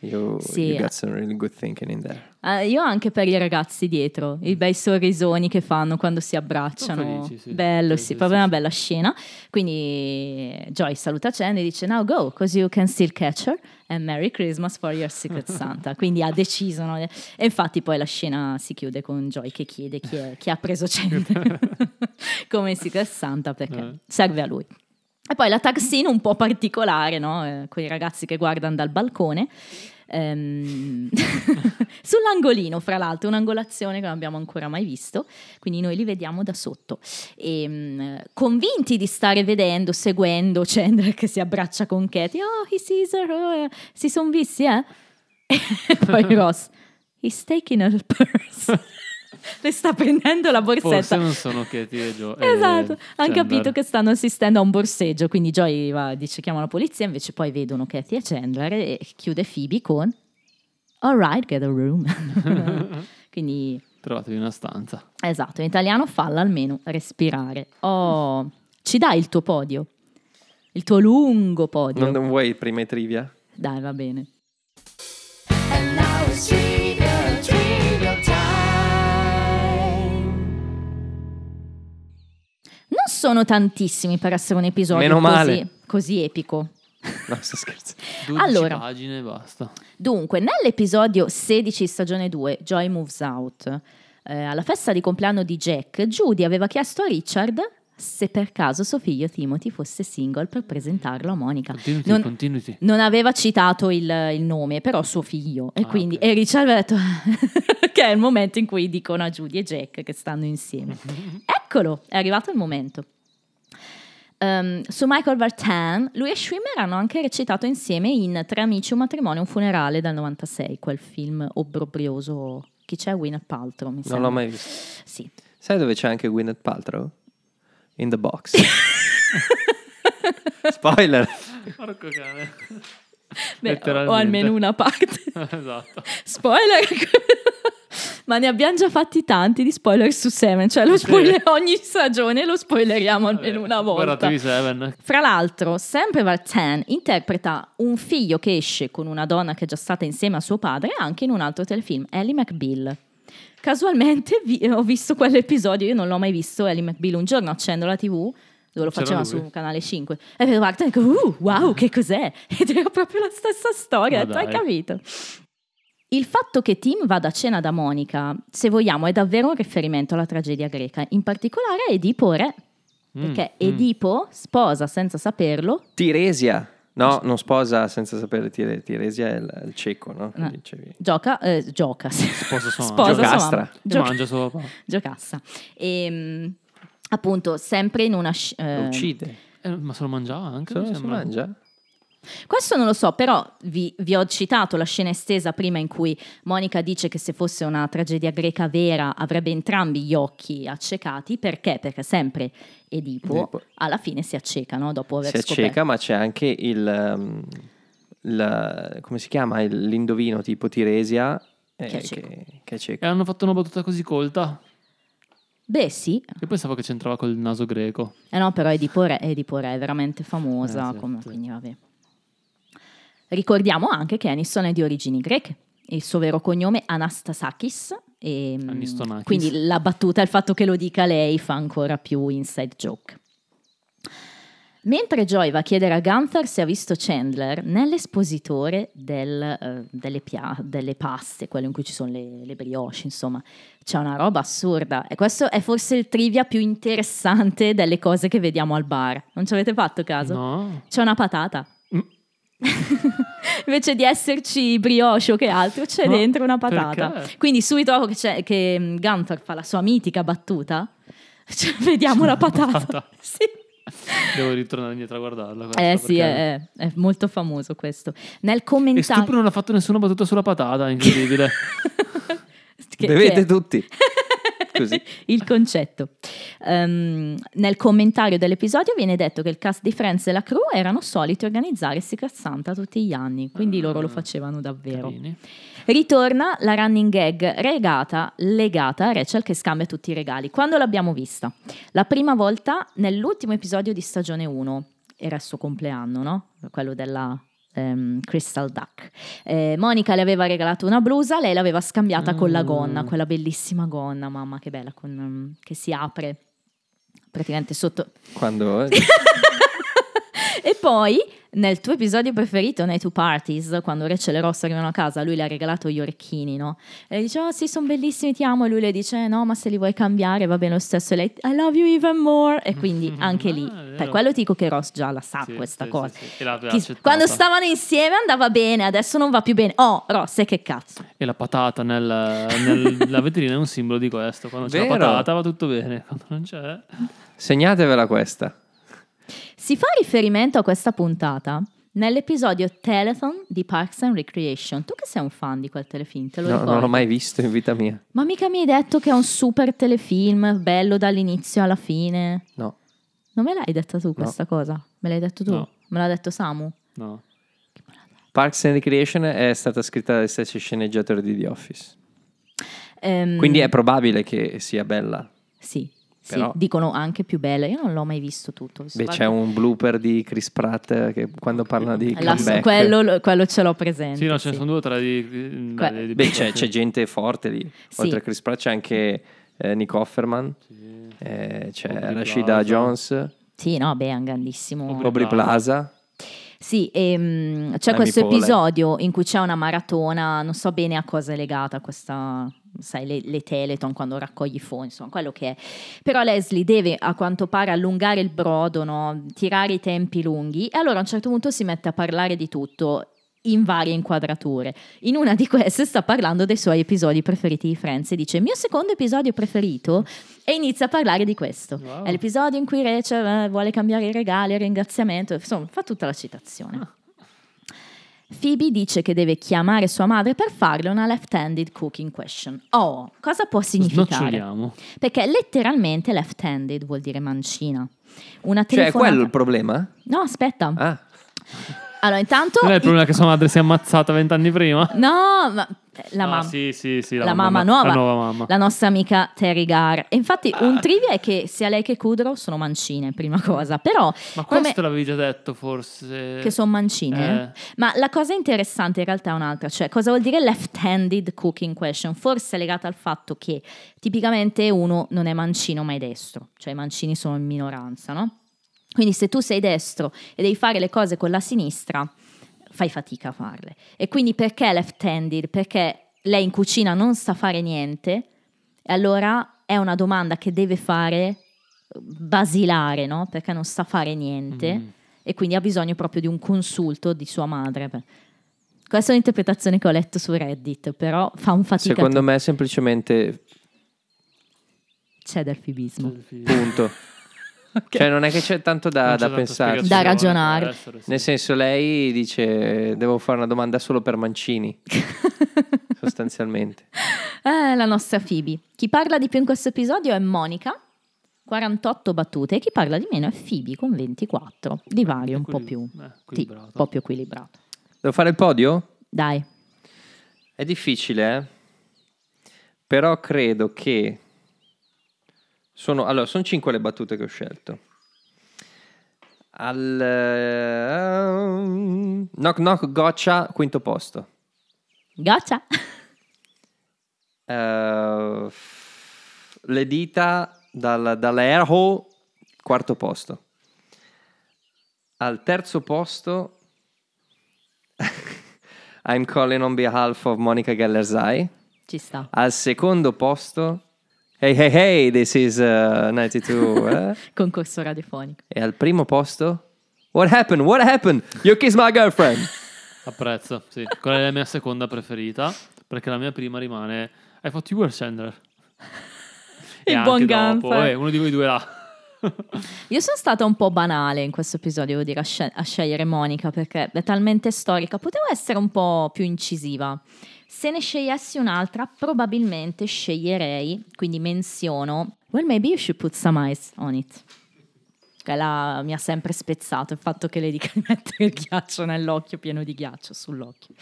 you, Sì. you got some really good thinking in there. Ah, io anche per i ragazzi dietro, i bei sorrisoni che fanno quando si abbracciano. Felici, sì. Bello, Sì, sì, proprio sì, una bella scena. Quindi Joy saluta Chandler e dice now go, cause you can still catch her and Merry Christmas for your Secret Santa. Quindi ha deciso, no? E infatti poi la scena si chiude con Joy che chiede chi, è- chi ha preso Chandler come Secret Santa perché Eh. serve a lui. E poi la tag scene un po' particolare, no? Eh, con i ragazzi che guardano dal balcone. Ehm, sull'angolino, fra l'altro, un'angolazione che non abbiamo ancora mai visto, quindi noi li vediamo da sotto. E, mm, convinti di stare vedendo, seguendo Chandler che si abbraccia con Katie, oh, he sees her, oh, eh, si sono visti, eh? E poi Ross, he's taking her purse. Le sta prendendo la borsetta. Forse non sono Katie e Joe. e Esatto, hanno Chandler. capito che stanno assistendo a un borseggio, quindi Joy va, dice chiama la polizia, invece poi vedono Katie e Chandler e chiude Phoebe con Alright, get a room. quindi Trovatevi una stanza. esatto, in italiano falla almeno respirare. Oh, ci dai il tuo podio? Il tuo lungo podio. Non, non vuoi prima i trivia? Dai, va bene. Non sono tantissimi per essere un episodio Meno così, male. così epico. No, sto scherzando. 12 Allora. pagine e basta. Dunque, nell'episodio 16 stagione 2, Joy Moves Out, eh, alla festa di compleanno di Jack, Judy aveva chiesto a Richard se per caso suo figlio Timothy fosse single per presentarlo a Monica. Continuity, Non- continuity. Non aveva citato il, il nome, però suo figlio. E Ah, quindi ok. e Richard aveva detto che è il momento in cui dicono a Judy e Jack che stanno insieme. Eccolo, è arrivato il momento. Ehm, su Michael Vartan, lui e Schwimmer hanno anche recitato insieme in Tre amici, un matrimonio, un funerale del 96, quel film obbrobrioso. Chi c'è? Gwyneth Paltrow, mi Non sembra. l'ho mai visto. Sì. Sai dove c'è anche Gwyneth Paltrow? In the box. Spoiler. Porco cane. Beh, o almeno una parte. esatto. Spoiler! Ma ne abbiamo già fatti tanti di spoiler su Seven, cioè lo spoiler ogni stagione lo spoileriamo almeno una volta. Seven. Fra l'altro, sempre Vartan interpreta un figlio che esce con una donna che è già stata insieme a suo padre anche in un altro telefilm, Ellie McBeal. Casualmente vi- ho visto quell'episodio, io non l'ho mai visto, Ellie McBeal, un giorno accendo la tv dove lo faceva su Canale 5 e vedo Vartan e dico, uh, wow, che cos'è? Ed era proprio la stessa storia, detto, hai capito? Il fatto che Tim vada a cena da Monica, se vogliamo, è davvero un riferimento alla tragedia greca, in particolare a Edipo Re, perché Mm, mm. Edipo sposa senza saperlo Tiresia. No, non sposa senza sapere Tire- Tiresia è il, il cieco, no? No. dicevi. gioca, eh, gioca. Sposa sua Sposa sua Giocastra. E Gioca- mangia papà. giocassa. E, appunto, sempre in una... sc- Lo eh, uccide. Eh, ma se lo mangiava anche? Se lo mangia? Questo non lo so, però vi, vi ho citato la scena estesa prima in cui Monica dice che se fosse una tragedia greca vera avrebbe entrambi gli occhi accecati. Perché? Perché sempre Edipo, Edipo. alla fine si acceca, no? Dopo aver Si scoperto. acceca, ma c'è anche il, um, il- come si chiama? Il- l'indovino tipo Tiresia eh, Che è cieco. che, che è cieco. E hanno fatto una battuta così colta. Beh sì, Io pensavo che c'entrava col naso greco. eh no, però Edipo Re, Edipo Re è veramente famosa, Eh, sì, come- quindi vabbè. Ricordiamo anche che Aniston è di origini greche. Il suo vero cognome è Anastasakis. E, mm, Anistonakis. quindi la battuta, il fatto che lo dica lei, fa ancora più inside joke. Mentre Joy va a chiedere a Gunther se ha visto Chandler nell'espositore del, eh, delle, pia- delle paste, quello in cui ci sono le, le brioche, insomma, c'è una roba assurda. E questo è forse il trivia più interessante delle cose che vediamo al bar. Non ci avete fatto caso? No. C'è una patata. Invece di esserci brioche o che altro, c'è Ma dentro una patata. perché? Quindi subito dopo che, c'è- che mm, Gunther fa la sua mitica battuta, cioè, vediamo la patata. Sì. Devo ritornare indietro a guardarla. questa, Eh sì, è, è molto famoso questo. Nel E commentario... Stupro non ha fatto nessuna battuta sulla patata, incredibile. che- Bevete che tutti. Così. il concetto. Ehm, nel commentario dell'episodio viene detto che il cast di Friends e la crew erano soliti organizzare Secret Santa tutti gli anni, quindi loro lo facevano davvero. Carini. Ritorna la running gag regata, legata a Rachel che scambia tutti i regali. Quando l'abbiamo vista? La prima volta nell'ultimo episodio di stagione 1, era il suo compleanno, no? Quello della ehm, Crystal Duck. Eh, Monica le aveva regalato una blusa, lei l'aveva scambiata con la gonna, quella bellissima gonna, mamma che bella, con, ehm, che si apre praticamente sotto... Quando... E poi nel tuo episodio preferito, nei two parties, quando Rachel e Ross arrivano a casa, lui le ha regalato gli orecchini, no? E lei dice, oh sì, sono bellissimi, ti amo. E lui le dice, no, ma se li vuoi cambiare va bene lo stesso. E lei, I love you even more. E quindi anche lì, Ah, per vero. quello ti dico che Ross già la sa Sì, questa sì, cosa. sì, sì. E l'aveva Chi- accettata. quando stavano insieme andava bene, adesso non va più bene. Oh, Ross, e che cazzo? E la patata nel, nella vetrina è un simbolo di questo. Quando c'è la Vero. patata va tutto bene, quando non c'è... Segnatevela questa. Si fa riferimento a questa puntata nell'episodio Telethon di Parks and Recreation. Tu che sei un fan di quel telefilm, te lo No, ricordi? non l'ho mai visto in vita mia. Ma mica mi hai detto che è un super telefilm, bello dall'inizio alla fine. No. Non me l'hai detta tu questa cosa? Me l'hai detto tu? No. Me l'ha detto Samu? No. Parks and Recreation è stata scritta dagli stessi sceneggiatori di The Office. Ehm, Quindi è probabile che sia bella. Sì, sì, Però- dicono anche più bella. Io non l'ho mai visto tutto. visto Beh, qualche- c'è un blooper di Chris Pratt che quando parla di La- comeback... quello, quello ce l'ho presente. Sì, no, ce ne sì. sono due o tre di... Que- beh, di- Beh, c'è, c'è gente forte lì. Sì. Oltre a Chris Pratt c'è anche eh, Nick Offerman, eh, c'è Aubrey Rashida Plaza. Jones, Sì, no, beh, è un grandissimo... Aubrey Plaza. Sì, ehm, c'è Amy questo Poehler. episodio in cui c'è una maratona, non so bene a cosa è legata questa, sai, le, le Teleton quando raccogli i fondi, insomma, quello che è. Però Leslie deve a quanto pare allungare il brodo, no? tirare i tempi lunghi e allora a un certo punto si mette a parlare di tutto in varie inquadrature. In una di queste sta parlando dei suoi episodi preferiti di Friends e dice il mio secondo episodio preferito e inizia a parlare di questo. Wow. È l'episodio in cui Rachel eh, vuole cambiare i regali, il ringraziamento, insomma fa tutta la citazione. Phoebe dice che deve chiamare sua madre per farle una left-handed cooking question. Oh, cosa può significare? Perché letteralmente left-handed vuol dire mancina. Una Cioè, è telefonata... quello il problema? No, aspetta. Ah, Allora, intanto... Non è il problema che sua madre si è ammazzata vent'anni prima? No, ma la No, mamma... Sì, sì, sì. La, la mamma, nuova, La nuova mamma. la nostra amica Terry Gar. E infatti un trivia è che sia lei che Kudrow sono mancine, prima cosa. Però Ma come- questo l'avevi già detto, forse. che sono mancine. Eh. Ma la cosa interessante in realtà è un'altra, cioè cosa vuol dire left-handed cooking question? Forse è legata al fatto che tipicamente uno non è mancino ma è destro, cioè i mancini sono in minoranza, no? Quindi se tu sei destro e devi fare le cose con la sinistra, fai fatica a farle. E quindi perché left-handed? Perché lei in cucina non sa fare niente e allora è una domanda che deve fare basilare, no? Perché non sa fare niente Mm. e quindi ha bisogno proprio di un consulto di sua madre. Questa è un'interpretazione che ho letto su Reddit, però fa un fatica. secondo me è semplicemente C'è del fibismo. punto. Cioè, non è che c'è tanto da, da pensare. Da ragionare. essere, sì. Nel senso, lei dice: Devo fare una domanda solo per Mancini. sostanzialmente. Eh, la nostra Phoebe. Chi parla di più in questo episodio è Monica, 48 battute, e chi parla di meno è Phoebe con 24. Di vario, un po' più. Eh, Sì, equilibrato. un po' più equilibrato. Devo fare il podio? Dai. È difficile, eh? Però credo che sono allora, sono cinque le battute che ho scelto. Al ehm, Knock Knock Gotcha, quinto posto. Gotcha. Eh, le dita dal, dall'Airhole, quarto posto. Al terzo posto I'm calling on behalf of Monica Gellerzai. Ci sta. Al secondo posto Hey hey hey, this is uh, 92. eh? Concorso radiofonico. E al primo posto What happened? What happened? You kissed my girlfriend. Apprezzo, sì. Quella è la mia seconda preferita, perché la mia prima rimane I thought you were Chandler. Il buon Gunther. eh, uno di voi due là. Io sono stata un po' banale in questo episodio, devo dire, a, scel- a scegliere Monica perché è talmente storica. Potevo essere un po' più incisiva. Se ne scegliessi un'altra, probabilmente sceglierei, quindi menziono, well, maybe you should put some ice on it. Quella mi ha sempre spezzato il fatto che le dica di mettere il ghiaccio nell'occhio, pieno di ghiaccio sull'occhio.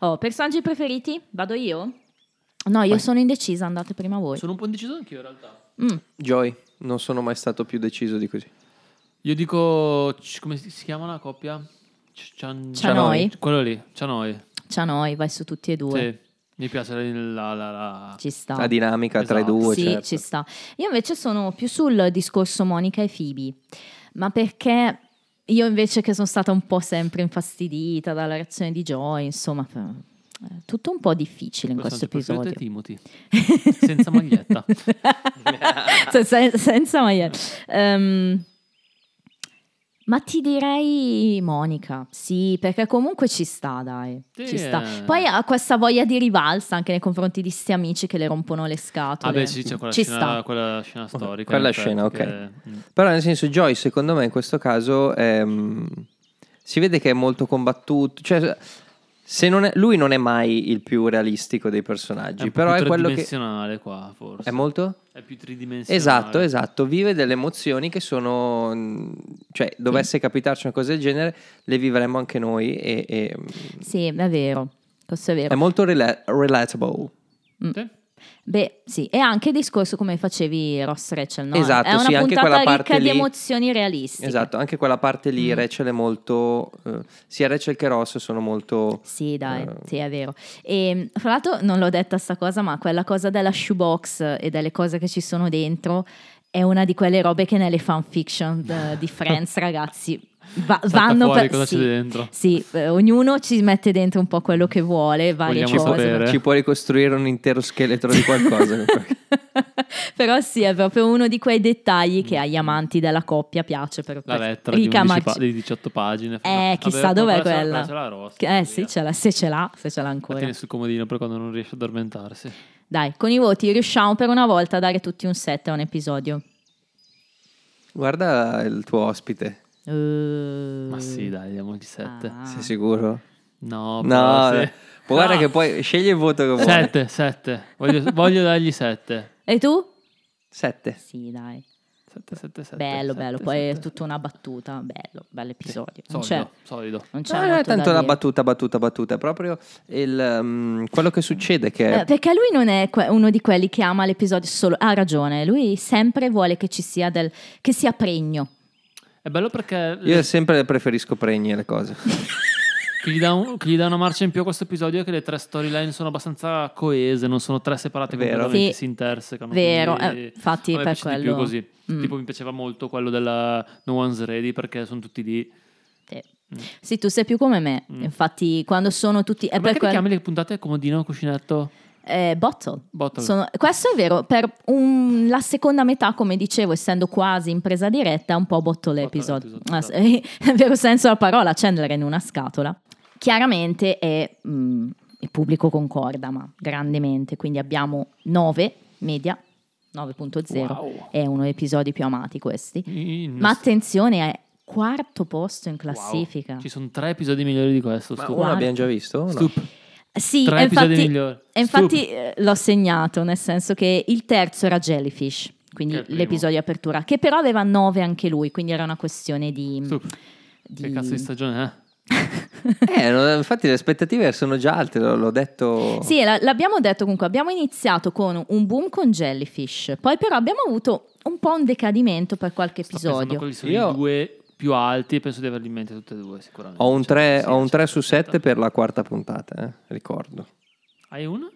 Oh, personaggi preferiti? Vado io? No, io sono indecisa, andate prima voi. Sono un po' indeciso anch'io in realtà. Mm. Joy, non sono mai stato più deciso di così. Io dico, come si chiama la coppia? Cian- Cianoi. Quello lì, Cianoi. Ciao noi, vai su tutti e due. Sì, mi piace la... la, la- Ci sta. La dinamica tra i Esatto. due, Sì, certo. ci sta. Io invece sono più sul discorso Monica e Phoebe, ma perché io invece che sono stata un po' sempre infastidita dalla reazione di Joy, insomma, eh, tutto un po' difficile in questo Personaggio episodio. Timothy. Senza maglietta. Se- se- senza maglietta. Ehm, ma ti direi Monica, sì, perché comunque ci sta, dai. Sì, ci sta. eh. Poi ha questa voglia di rivalsa anche nei confronti di sti amici che le rompono le scatole. Vabbè, sì, c'è quella, ci scena, sta. quella scena storica. Quella scena, ok. che- mm. Però nel senso Joy secondo me in questo caso ehm, si vede che è molto combattuto, cioè non è- lui non è mai il più realistico dei personaggi, È però più è quello che tridimensionale qua, forse. è molto È più tridimensionale. Esatto, esatto, vive delle emozioni che sono mm, cioè dovesse capitarci una cosa del genere, le vivremmo anche noi e, e, mm, Sì, è vero. Questo è vero. è molto rela- relatable. Sì. Beh, sì, e anche il discorso come facevi Ross Rachel, no? Esatto, è una sì, anche quella ricca parte di lì- emozioni realistiche. Esatto, anche quella parte Mm. lì Rachel è molto eh, sia Rachel che Ross sono molto Sì, dai, Eh. sì, è vero. E fra l'altro non l'ho detta sta cosa, ma quella cosa della shoebox e delle cose che ci sono dentro è una di quelle robe che nelle fanfiction eh, di Friends, ragazzi, va- vanno fuori per cosa sì, c'è dentro. sì, eh, ognuno ci mette dentro un po' quello che vuole, varie Vogliamo cose. sapere. ci può ricostruire un intero scheletro di qualcosa. Però sì, è proprio uno di quei dettagli che agli amanti della coppia piace per La per lettera di, 11 ricamarci- pa- di 18 pagine. Eh, chissà Vabbè, dov'è quella ce l'ha- quella. ce l'ha Ross, Che- Eh sì, ce l'ha, se ce l'ha, se ce l'ha La ancora. tiene sul comodino per quando non riesce ad addormentarsi. Dai, con i voti riusciamo per una volta a dare tutti un 7 a un episodio. Guarda il tuo ospite, Eh, Ma sì, dai, diamogli 7. ah. sei sicuro? No, No, sì. poi guarda No. che poi scegli il voto che vuoi. 7, 7. Voglio, voglio dargli 7. E tu? 7. Sì, dai. 7, 7, 7. Bello, bello. Poi è tutta una battuta. Bello, bello episodio. Non c'è, Solido, solido. non c'è Non è tanto la battuta, battuta, battuta, è proprio il, um, quello che succede che Eh, perché lui non è uno di quelli che ama l'episodio solo. Ha ragione, lui sempre vuole che ci sia del. che sia pregno. È bello perché io sempre preferisco pregne le cose. che gli, dà un- che gli dà una marcia in più a questo episodio è che le tre storyline sono abbastanza coese, non sono tre separate completamente, Sì. si intersecano. Vero, eh, infatti per quello- più così. Mm. Tipo mi piaceva molto quello della No One's Ready perché sono tutti lì. Sì. Sì, tu sei più come me. Infatti, quando sono tutti. È Ma per che quello- chiami le puntate comodino, cuscinetto? Eh, bottle. Bottle. Sono- questo è vero, per un- la seconda metà, come dicevo, essendo quasi in presa diretta, è un po' bottle episode. episode, Ah, esatto. sì, nel vero senso della parola, Chandler in una scatola. Chiaramente è, mm, il pubblico concorda, ma grandemente, quindi abbiamo 9 media 9.0. Wow. È uno dei episodi più amati questi. In- Ma attenzione, è quarto posto in classifica. Ci sono tre episodi migliori di questo. Ma Stup. uno abbiamo già visto? no? Stup. Sì, Tre e episodi infatti, migliori. e infatti eh, l'ho segnato, nel senso che il terzo era Jellyfish, quindi l'episodio di apertura, che però aveva 9 anche lui, quindi era una questione di... Stup. di- Che cazzo di stagione è? Eh, no, infatti le aspettative sono già alte, l'ho, l'ho detto. Sì, la- l'abbiamo detto comunque, abbiamo iniziato con un boom con Jellyfish, poi però abbiamo avuto un po' un decadimento per qualche Sto episodio. Io- i due più alti penso di averli in mente tutte e due sicuramente. Ho un, Cioè, 3, sì, ho un sì, 3 su aspetta. 7 per la quarta puntata, eh, ricordo. Hai uno?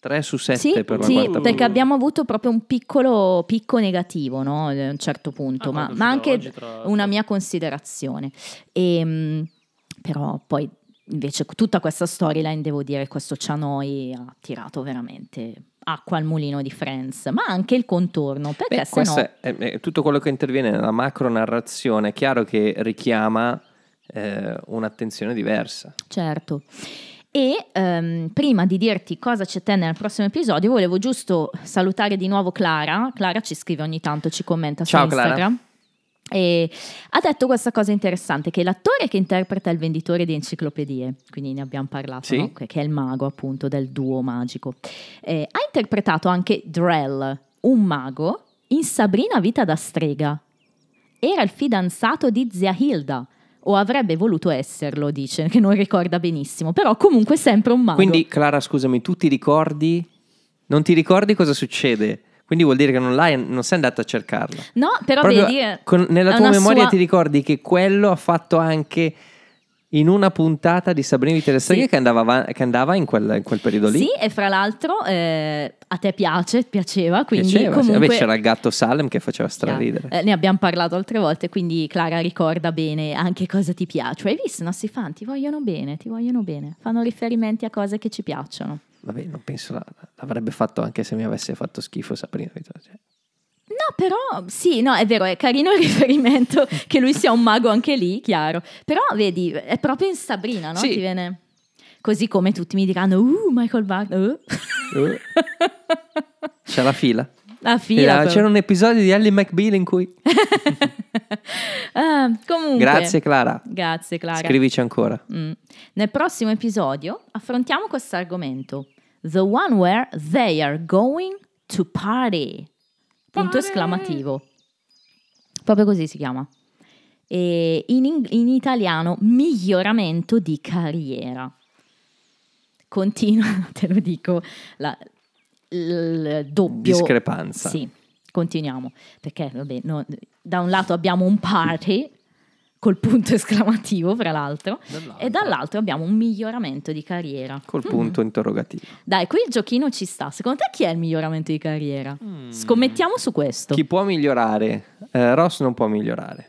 3 su 7 Sì, per la sì, quarta perché puntata. abbiamo avuto proprio un piccolo picco negativo no? a un certo punto, Ah, ma, ma anche oggi, tra una mia considerazione. E, però poi invece tutta questa storyline, devo dire, questo Cianoi ha tirato veramente acqua al mulino di Friends, ma anche il contorno, perché Beh, se questo è, è tutto quello che interviene nella macro narrazione, è chiaro che richiama eh, un'attenzione diversa. Certo. E ehm, prima di dirti cosa c'è te nel prossimo episodio, volevo giusto salutare di nuovo Clara. Clara ci scrive ogni tanto, ci commenta Ciao, su Clara. E ha detto questa cosa interessante: che l'attore che interpreta il venditore di enciclopedie, quindi ne abbiamo parlato, Sì. no? che che è il mago appunto del duo magico, eh, ha interpretato anche Drell, un mago, in Sabrina Vita da strega. Era il fidanzato di zia Hilda. O avrebbe voluto esserlo, dice, che non ricorda benissimo, però comunque sempre un mago. Quindi, Clara, scusami, tu ti ricordi? Non ti ricordi cosa succede? Quindi vuol dire che non, l'hai, non sei andato a cercarla. no, però Proprio vedi, eh, con- nella tua memoria sua- ti ricordi che quello ha fatto anche in una puntata di Sabrina Vita delle Streghe Sì. che andava, che andava in, quel, in quel periodo lì? Sì, e fra l'altro eh, a te piace, piaceva, quindi Piaceva, sì. comunque... Vabbè, c'era il gatto Salem che faceva straridere. Eh, ne abbiamo parlato altre volte, quindi Clara ricorda bene anche cosa ti piace. Hai visto i nostri fan? Ti vogliono bene, ti vogliono bene. Fanno riferimenti a cose che ci piacciono. Vabbè, non penso la- l'avrebbe fatto anche se mi avesse fatto schifo Sabrina Streghe. No, però sì, no, è vero, è carino il riferimento che lui sia un mago anche lì, chiaro. Però vedi, è proprio in Sabrina, no? Sì. Ti viene... Così come tutti mi diranno, uh, Michael Wagner, uh. Uh. C'è la fila. La Era- fila. però. c'era un episodio di Ellie McBeal in cui... Ah, comunque. Grazie Clara. Grazie Clara. Scrivici ancora. Mm. Nel prossimo episodio affrontiamo questo argomento. The one where they are going to party. Punto esclamativo. Proprio così si chiama. E in, ing- in italiano miglioramento di carriera. Continua, te lo dico, la, il doppio... Discrepanza. Sì, continuiamo. Perché, vabbè, no, da un lato abbiamo un party col punto esclamativo, fra l'altro, e dall'altro abbiamo un miglioramento di carriera. Col punto interrogativo. Dai, qui il giochino ci sta. Secondo te chi è il miglioramento di carriera? Scommettiamo su questo. Chi può migliorare? Eh, Ross non può migliorare.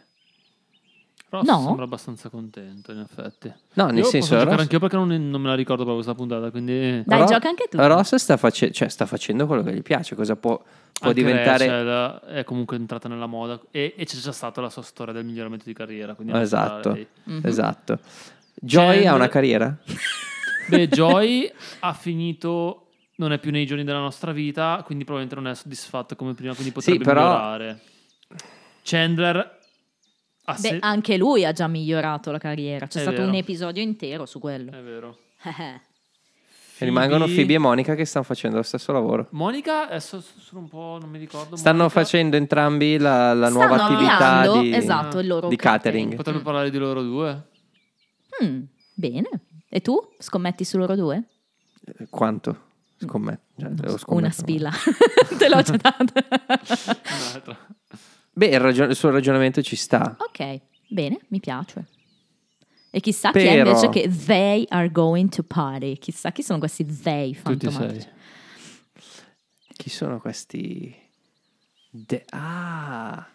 Ross No. sembra abbastanza contento, in effetti. No, nel Io senso, posso giocare Ross- anch'io perché non, non me la ricordo proprio questa puntata, quindi... Dai, Ro- gioca anche tu. Ross sta, face- cioè, sta facendo quello che gli piace. Cosa può, può Anche diventare... Rachel è comunque entrata nella moda e, e c'è già stata la sua storia del miglioramento di carriera. Quindi Esatto, lei. Mhm. esatto. Joy ha Chandler- una carriera? Beh, Joy ha finito, non è più nei giorni della nostra vita, quindi probabilmente non è soddisfatto come prima, quindi potrebbe però- migliorare. Chandler ha Beh, se- anche lui ha già migliorato la carriera. C'è È stato vero. un episodio intero su quello. È vero. Rimangono Phoebe e Monica che stanno facendo lo stesso lavoro. Monica, adesso sono un po', non mi ricordo. Stanno Monica. facendo entrambi la, la nuova attività di, esatto, il loro di catering. Potrebbe parlare di loro due. Mm, bene. E tu? Scommetti su loro due? Eh, Quanto? Scommetto. Cioè, Una spilla. Te l'ho già data. Beh, il, ragion- il suo ragionamento ci sta. ok, bene, mi piace. E chissà chi è Però- invece che they are going to party. Chissà chi sono questi they Tutti fantomatici. Chi sono questi? De- ah,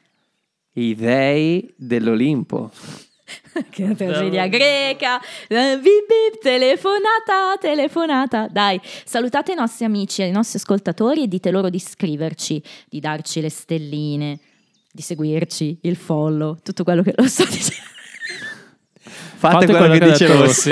i dei dell'Olimpo. Che tragedia greca. Eh, Bip bip, telefonata, telefonata. Dai, salutate i nostri amici e i nostri ascoltatori e dite loro di scriverci, di darci le stelline, di seguirci, il follow, tutto quello che lo sto dicendo. Fate, quello, che, ha dice. Rossi.